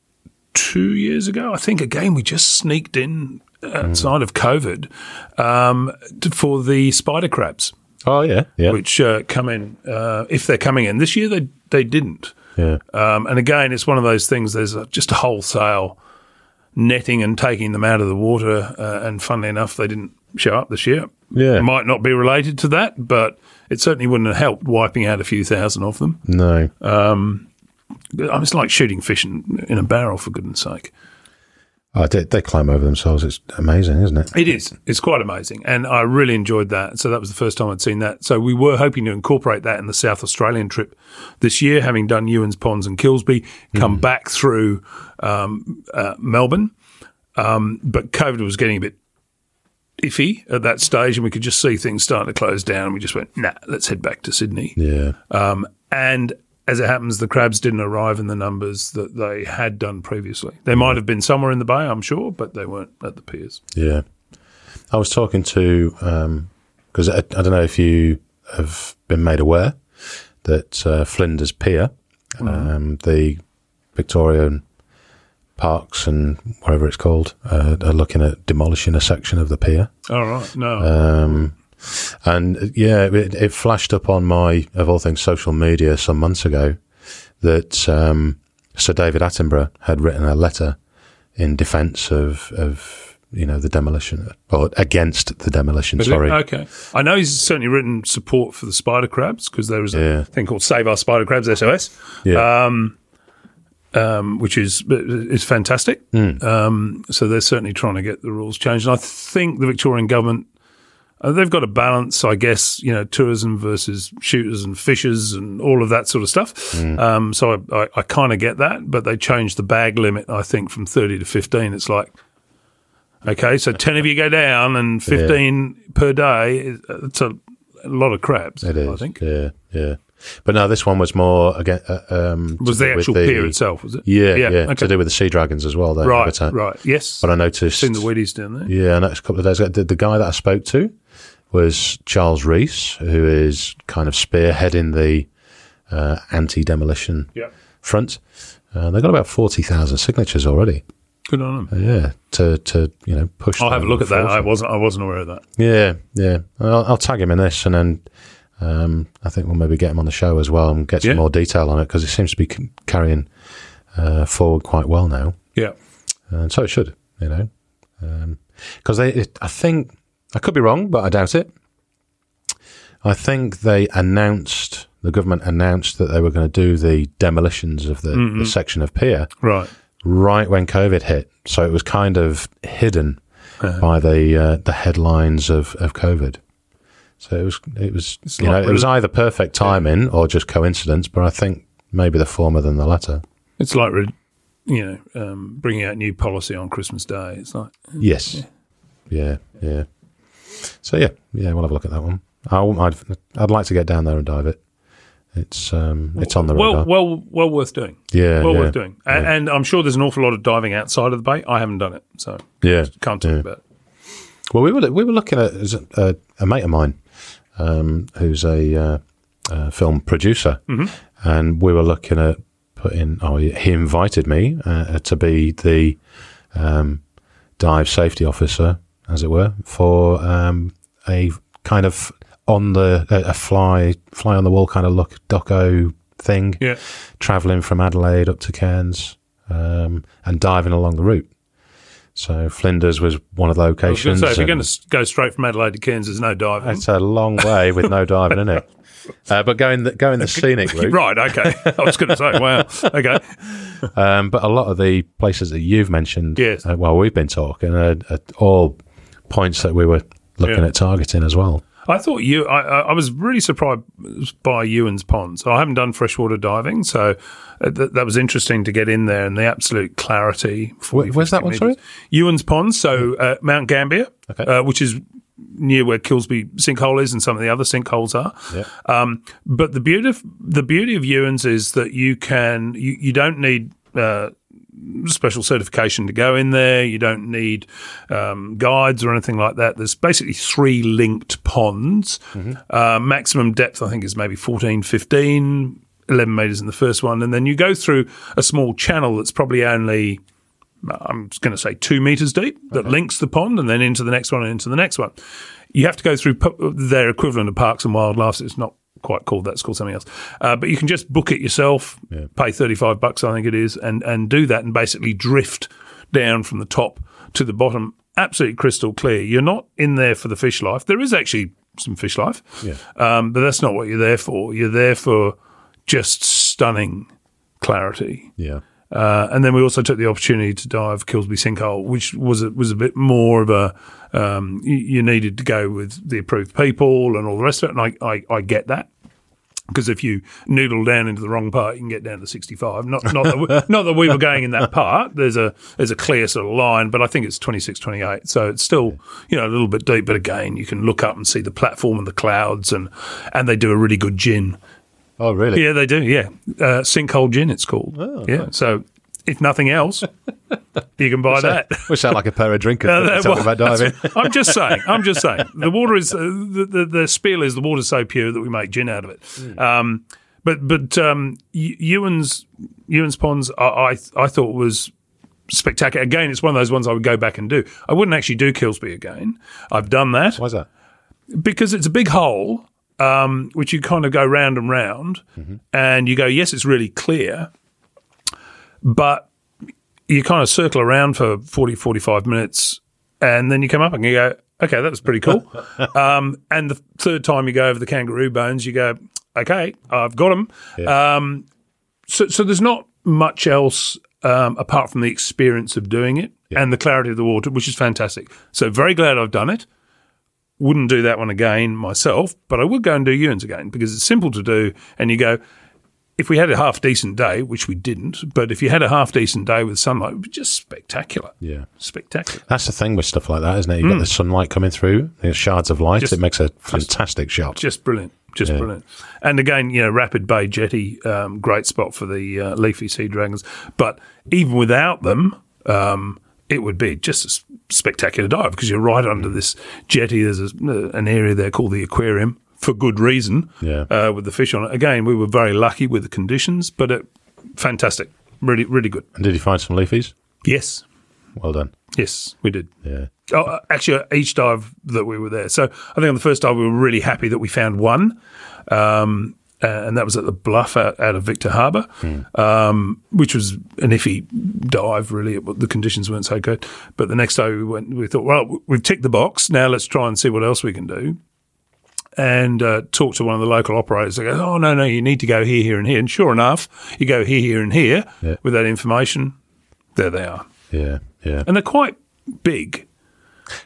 two years ago. I think again we just sneaked in outside of COVID um, for the spider crabs, oh, yeah. Yeah. which uh, come in uh, if they're coming in this year. They they didn't. yeah. Um, and again, it's one of those things. There's a, just a wholesale netting and taking them out of the water. Uh, and funnily enough, they didn't show up this year. Yeah. It might not be related to that, but it certainly wouldn't have helped wiping out a few thousand of them. no. Mean, it's like shooting fish in, in a barrel, for goodness sake. Oh, they, they climb over themselves. It's amazing, isn't it? It is. It's quite amazing. And I really enjoyed that. So that was the first time I'd seen that. So we were hoping to incorporate that in the South Australian trip this year, having done Ewens Ponds and Kilsby, come back through um, uh, Melbourne. Um, but COVID was getting a bit iffy at that stage, and we could just see things starting to close down. And we just went, nah, let's head back to Sydney. Yeah. Um, and as it happens, the crabs didn't arrive in the numbers that they had done previously. They might have been somewhere in the bay, I'm sure, but they weren't at the piers. Yeah. I was talking to, because I, I don't know if you have been made aware that uh, Flinders Pier, um, the Victorian parks and whatever it's called, uh, are looking at demolishing a section of the pier. All right, no, Um, and yeah, it, it flashed up on my, of all things, social media some months ago that um, Sir David Attenborough had written a letter in defence of, of, you know, the demolition, or against the demolition, sorry. Okay. I know he's certainly written support for the spider crabs because there is a Yeah. thing called Save Our Spider Crabs SOS, Yeah. um, which is is fantastic. Hmm. Um, so they're certainly trying to get the rules changed. And I think the Victorian government. Uh, they've got a balance, I guess, you know, tourism versus shooters and fishers and all of that sort of stuff. Hmm. Um, so I, I, I kind of get that, but they changed the bag limit, I think, from 30 to 15. It's like, okay, so 10 of you go down and 15 per day. It's a, a lot of crabs, It is. I think. Yeah, yeah. But no, this one was more again. Uh, um, Was the actual pier itself, was it? Yeah, yeah, okay. to do with the sea dragons as well. Their right, habitat. right. Yes. But I noticed seen the weedies down there. Yeah, and a couple of days ago. The, the guy that I spoke to was Charles Rees, who is kind of spearheading the uh, anti-demolition Yeah. front. Uh, they've got about forty thousand signatures already. Good on them. Yeah, to to you know push. I'll have a look at that. I wasn't. I wasn't aware of that. Yeah, yeah. I'll, I'll tag him in this, and then um, I think we'll maybe get him on the show as well and get some Yeah. more detail on it because it seems to be c- carrying uh, forward quite well now, Yeah. and so it should, you know, because they. It, I think I could be wrong, but I doubt it. I think they announced the government announced that they were going to do the demolitions of the, the section of pier Right. right when COVID hit. So it was kind of hidden by the uh, the headlines of, of COVID. So it was it was you like know it was either perfect timing or just coincidence, but I think maybe the former than the latter. It's like, re- you know, um, bringing out new policy on Christmas Day. It's like, Yes, yeah, yeah. So yeah, yeah, we'll have a look at that one. I'll, I'd I'd like to get down there and dive it. It's um it's on the well, radar. well, well worth doing. yeah, Well yeah, worth doing. A- And, I'm sure there's an awful lot of diving outside of the bay. I haven't done it, so yeah. can't talk Yeah. about it. Well, we were we were looking at a, a, a mate of mine um, who's a, uh, uh film producer, and we were looking at putting. Oh, he, he invited me uh, to be the um, dive safety officer, as it were, for um, a kind of on the a, fly fly on the wall kind of look doco thing, Yeah. traveling from Adelaide up to Cairns um, and diving along the route. So Flinders was one of the I was going locations. say, if you're going to go straight from Adelaide to Cairns, there's no diving. it's a long way with no diving in it. Uh, but going the, going the scenic route. Right, okay. I was going to say, wow, okay. Um, but a lot of the places that you've mentioned, Yes. uh, well, we've been talking, are, are all points that we were looking Yeah. at targeting as well. I thought you. I, I was really surprised by Ewens Pond. So I haven't done freshwater diving, so uh, th- that was interesting to get in there and the absolute clarity. 40, where's that one, metres. sorry? Ewens Pond, so uh, Mount Gambier, Okay. uh, which is near where Kilsby sinkhole is and some of the other sinkholes are. Yeah. Um, but the beauty of the beauty of Ewens is that you can you, you don't need uh, special certification to go in there. You don't need um, guides or anything like that. There's basically three linked ponds. Uh, maximum depth, I think, is maybe 14, 15, 11 metres in the first one. And then you go through a small channel that's probably only I'm just going to say two meters deep that links the pond and then into the next one and into the next one. You have to go through pu- their equivalent of parks and wildlife. It's not quite called that; it's called something else. Uh, but you can just book it yourself, pay thirty five bucks, I think it is, and and do that and basically drift down from the top to the bottom, absolutely crystal clear. You're not in there for the fish life. There is actually some fish life, Yeah. um, but that's not what you're there for. You're there for just stunning clarity. Yeah. Uh, and then we also took the opportunity to dive Kilsby Sinkhole, which was a, was a bit more of a um, you, you needed to go with the approved people and all the rest of it. And I, I, I get that because if you noodle down into the wrong part, you can get down to sixty five. Not not that we, not that we were going in that part. There's a there's a clear sort of line, but I think it's 26, 28. So it's still you know a little bit deep. But again, you can look up and see the platform and the clouds, and and they do a really good gin. Oh, really? Yeah, they do. Yeah, uh, sinkhole gin. It's called. yeah. So if nothing else, you can buy that. We sound like a pair of drinkers Uh, talking well, about diving. I'm just saying. I'm just saying. The water is uh, the, the the spiel is the water's so pure that we make gin out of it. Hmm. Um, but but um, Ewens Ewens ponds, I, I I thought was spectacular. Again, it's one of those ones I would go back and do. I wouldn't actually do Kilsby again. I've done that Why's that? because it's a big hole, um, which you kind of go round and round, and you go, yes, it's really clear, but you kind of circle around for 40, 45 minutes, and then you come up and you go, okay, that was pretty cool. um, and the third time you go over the kangaroo bones, you go, okay, I've got them. Um, so, so there's not much else um, apart from the experience of doing it and the clarity of the water, which is fantastic. So very glad I've done it wouldn't do that one again myself, but I would go and do Ewens again because it's simple to do. And you go, if we had a half decent day, which we didn't, but if you had a half decent day with sunlight, it would be just spectacular. Yeah. Spectacular. That's the thing with stuff like that, isn't it? You've got the sunlight coming through, the shards of light. Just- it makes a fantastic shot. Just brilliant. Just brilliant. And again, you know, Rapid Bay Jetty, um, great spot for the uh, leafy sea dragons. But even without them, um, it would be just a spectacular dive because you're right under this jetty. There's a, uh, an area there called the aquarium for good reason Yeah. uh, with the fish on it. Again, we were very lucky with the conditions, but it, fantastic. Really, really good. And did you find some leafies? Yes. Well done. Yes, we did. Yeah. Oh, uh, actually, uh, each dive that we were there. So I think on the first dive we were really happy that we found one, um, uh, and that was at the Bluff out, out of Victor Harbor, um, which was an iffy dive. Really, It- the conditions weren't so good. But the next day we went. We thought, well, we've ticked the box. Now let's try and see what else we can do. And uh, talk to one of the local operators. They go, oh no, no, you need to go here, here, and here. And sure enough, you go here, here, and here Yeah. with that information. There they are, Yeah. Yeah. and they're quite big.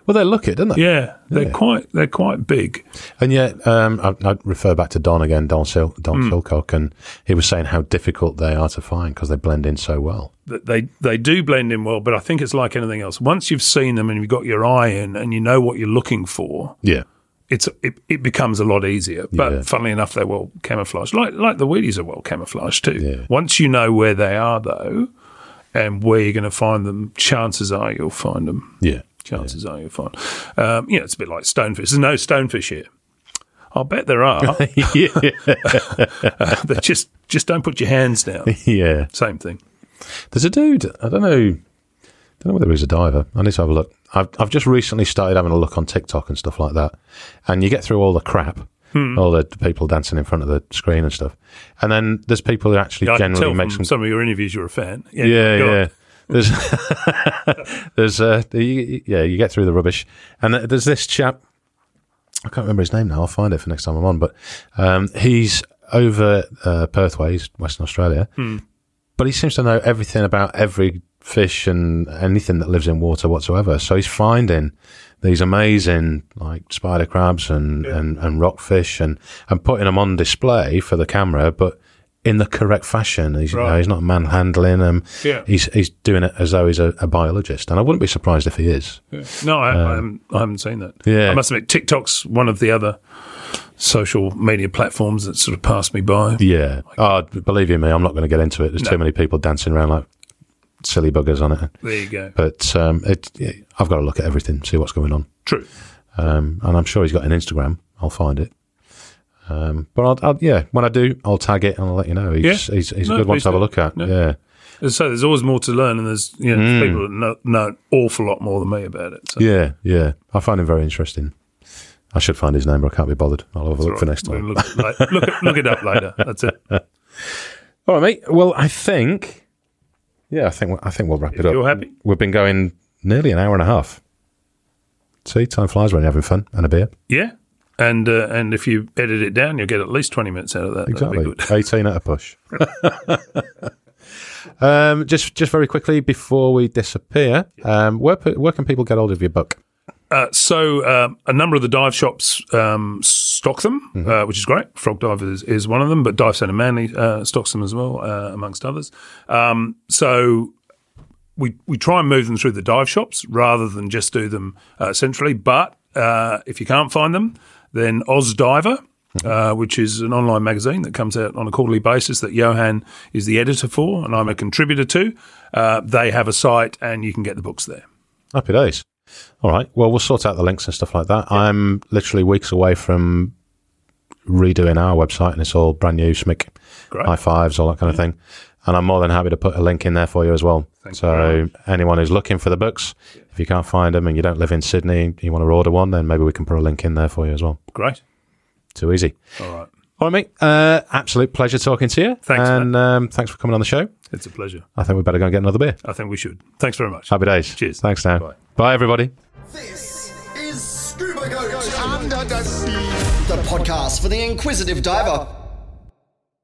Well, they look it, don't they? Yeah, they're Yeah. quite they're quite big. And yet, um, I, I refer back to Don again, Don, Sil- Don Hmm. Silcock, and he was saying how difficult they are to find because they blend in so well. They they do blend in well, but I think it's like anything else. Once you've seen them and you've got your eye in and you know what you're looking for, Yeah. It's it, it becomes a lot easier. But Yeah. funnily enough, they're well camouflaged. Like like the weedies are well camouflaged too. Yeah. Once you know where they are though, and where you're going to find them, chances are you'll find them. Yeah. Chances are you'll find. Um, you know, it's a bit like stonefish. There's no stonefish here. I'll bet there are. yeah. they just just don't put your hands down. yeah. Same thing. There's a dude. I don't know. I Don't know whether he's a diver. I need to have a look. I've I've just recently started having a look on TikTok and stuff like that, and you get through all the crap, Hmm. all the people dancing in front of the screen and stuff, and then there's people who actually Yeah, I can generally tell make from some. some of your interviews you're a fan. yeah, go on. yeah. There's there's uh, you, yeah, you get through the rubbish, and th- there's this chap. I can't remember his name now. I'll find it for next time I'm on. But um, he's over uh, Perth way, he's Western Australia. But he seems to know everything about every fish and anything that lives in water whatsoever. So he's finding these amazing like spider crabs and, and, and rockfish and, and putting them on display for the camera, but in the correct fashion. He's, you know, Right. he's not manhandling them. Yeah. He's, he's doing it as though he's a, a biologist. And I wouldn't be surprised if he is. No, I, I, haven't, I haven't seen that. Um, yeah. I must admit, TikTok's one of the other social media platforms that sort of passed me by. Yeah. Oh, believe you me, I'm not going to get into it. There's too many people dancing around like silly buggers on it. There you go. But um, it, it- I've got to look at everything, see what's going on. True. Um, and I'm sure he's got an Instagram. I'll find it. Um, but I'll, I'll, yeah, when I do, I'll tag it and I'll let you know. He's, Yeah. he's, he's a good one to have a look at. Yeah. Yeah. As I there's always more to learn, and there's you know Mm. people that know, know an awful lot more than me about it. So Yeah, yeah. I find him very interesting. I should find his name, but I can't be bothered. I'll have a look for next time. Look, look, look it up later. That's it. All right, mate. Well, I think, yeah, I think I think we'll wrap it up. you're happy. We've been going nearly an hour and a half. See, time flies when you're having fun and a beer. Yeah. And uh, and if you edit it down, you'll get at least twenty minutes out of that. Exactly, be good. eighteen at a push. um, just just very quickly before we disappear, um, where where can people get hold of your book? Uh, so um, a number of the dive shops um, stock them, Mm-hmm. uh, which is great. Frog Dive is, is one of them, but Dive Centre Manly uh, stocks them as well, uh, amongst others. Um, so we we try and move them through the dive shops rather than just do them uh, centrally. But uh, if you can't find them, then Oz Diver. Uh, which is an online magazine that comes out on a quarterly basis that Johan is the editor for, and I'm a contributor to. Uh, they have a site, and you can get the books there. Happy days. All right. Well, we'll sort out the links and stuff like that. I'm literally weeks away from redoing our website, and it's all brand new, Great. high fives, all that kind of thing. And I'm more than happy to put a link in there for you as well. Thank so anyone who's looking for the books, if you can't find them and you don't live in Sydney, you want to order one, then maybe we can put a link in there for you as well. Great. Too easy. All right. All right, mate. Uh, absolute pleasure talking to you. Thanks, and um, thanks for coming on the show. It's a pleasure. I think we better go and get another beer. I think we should. Thanks very much. Happy days. Cheers. Thanks now. Bye. Bye everybody. This is Scuba Goat Under the Sea, the podcast for the inquisitive diver.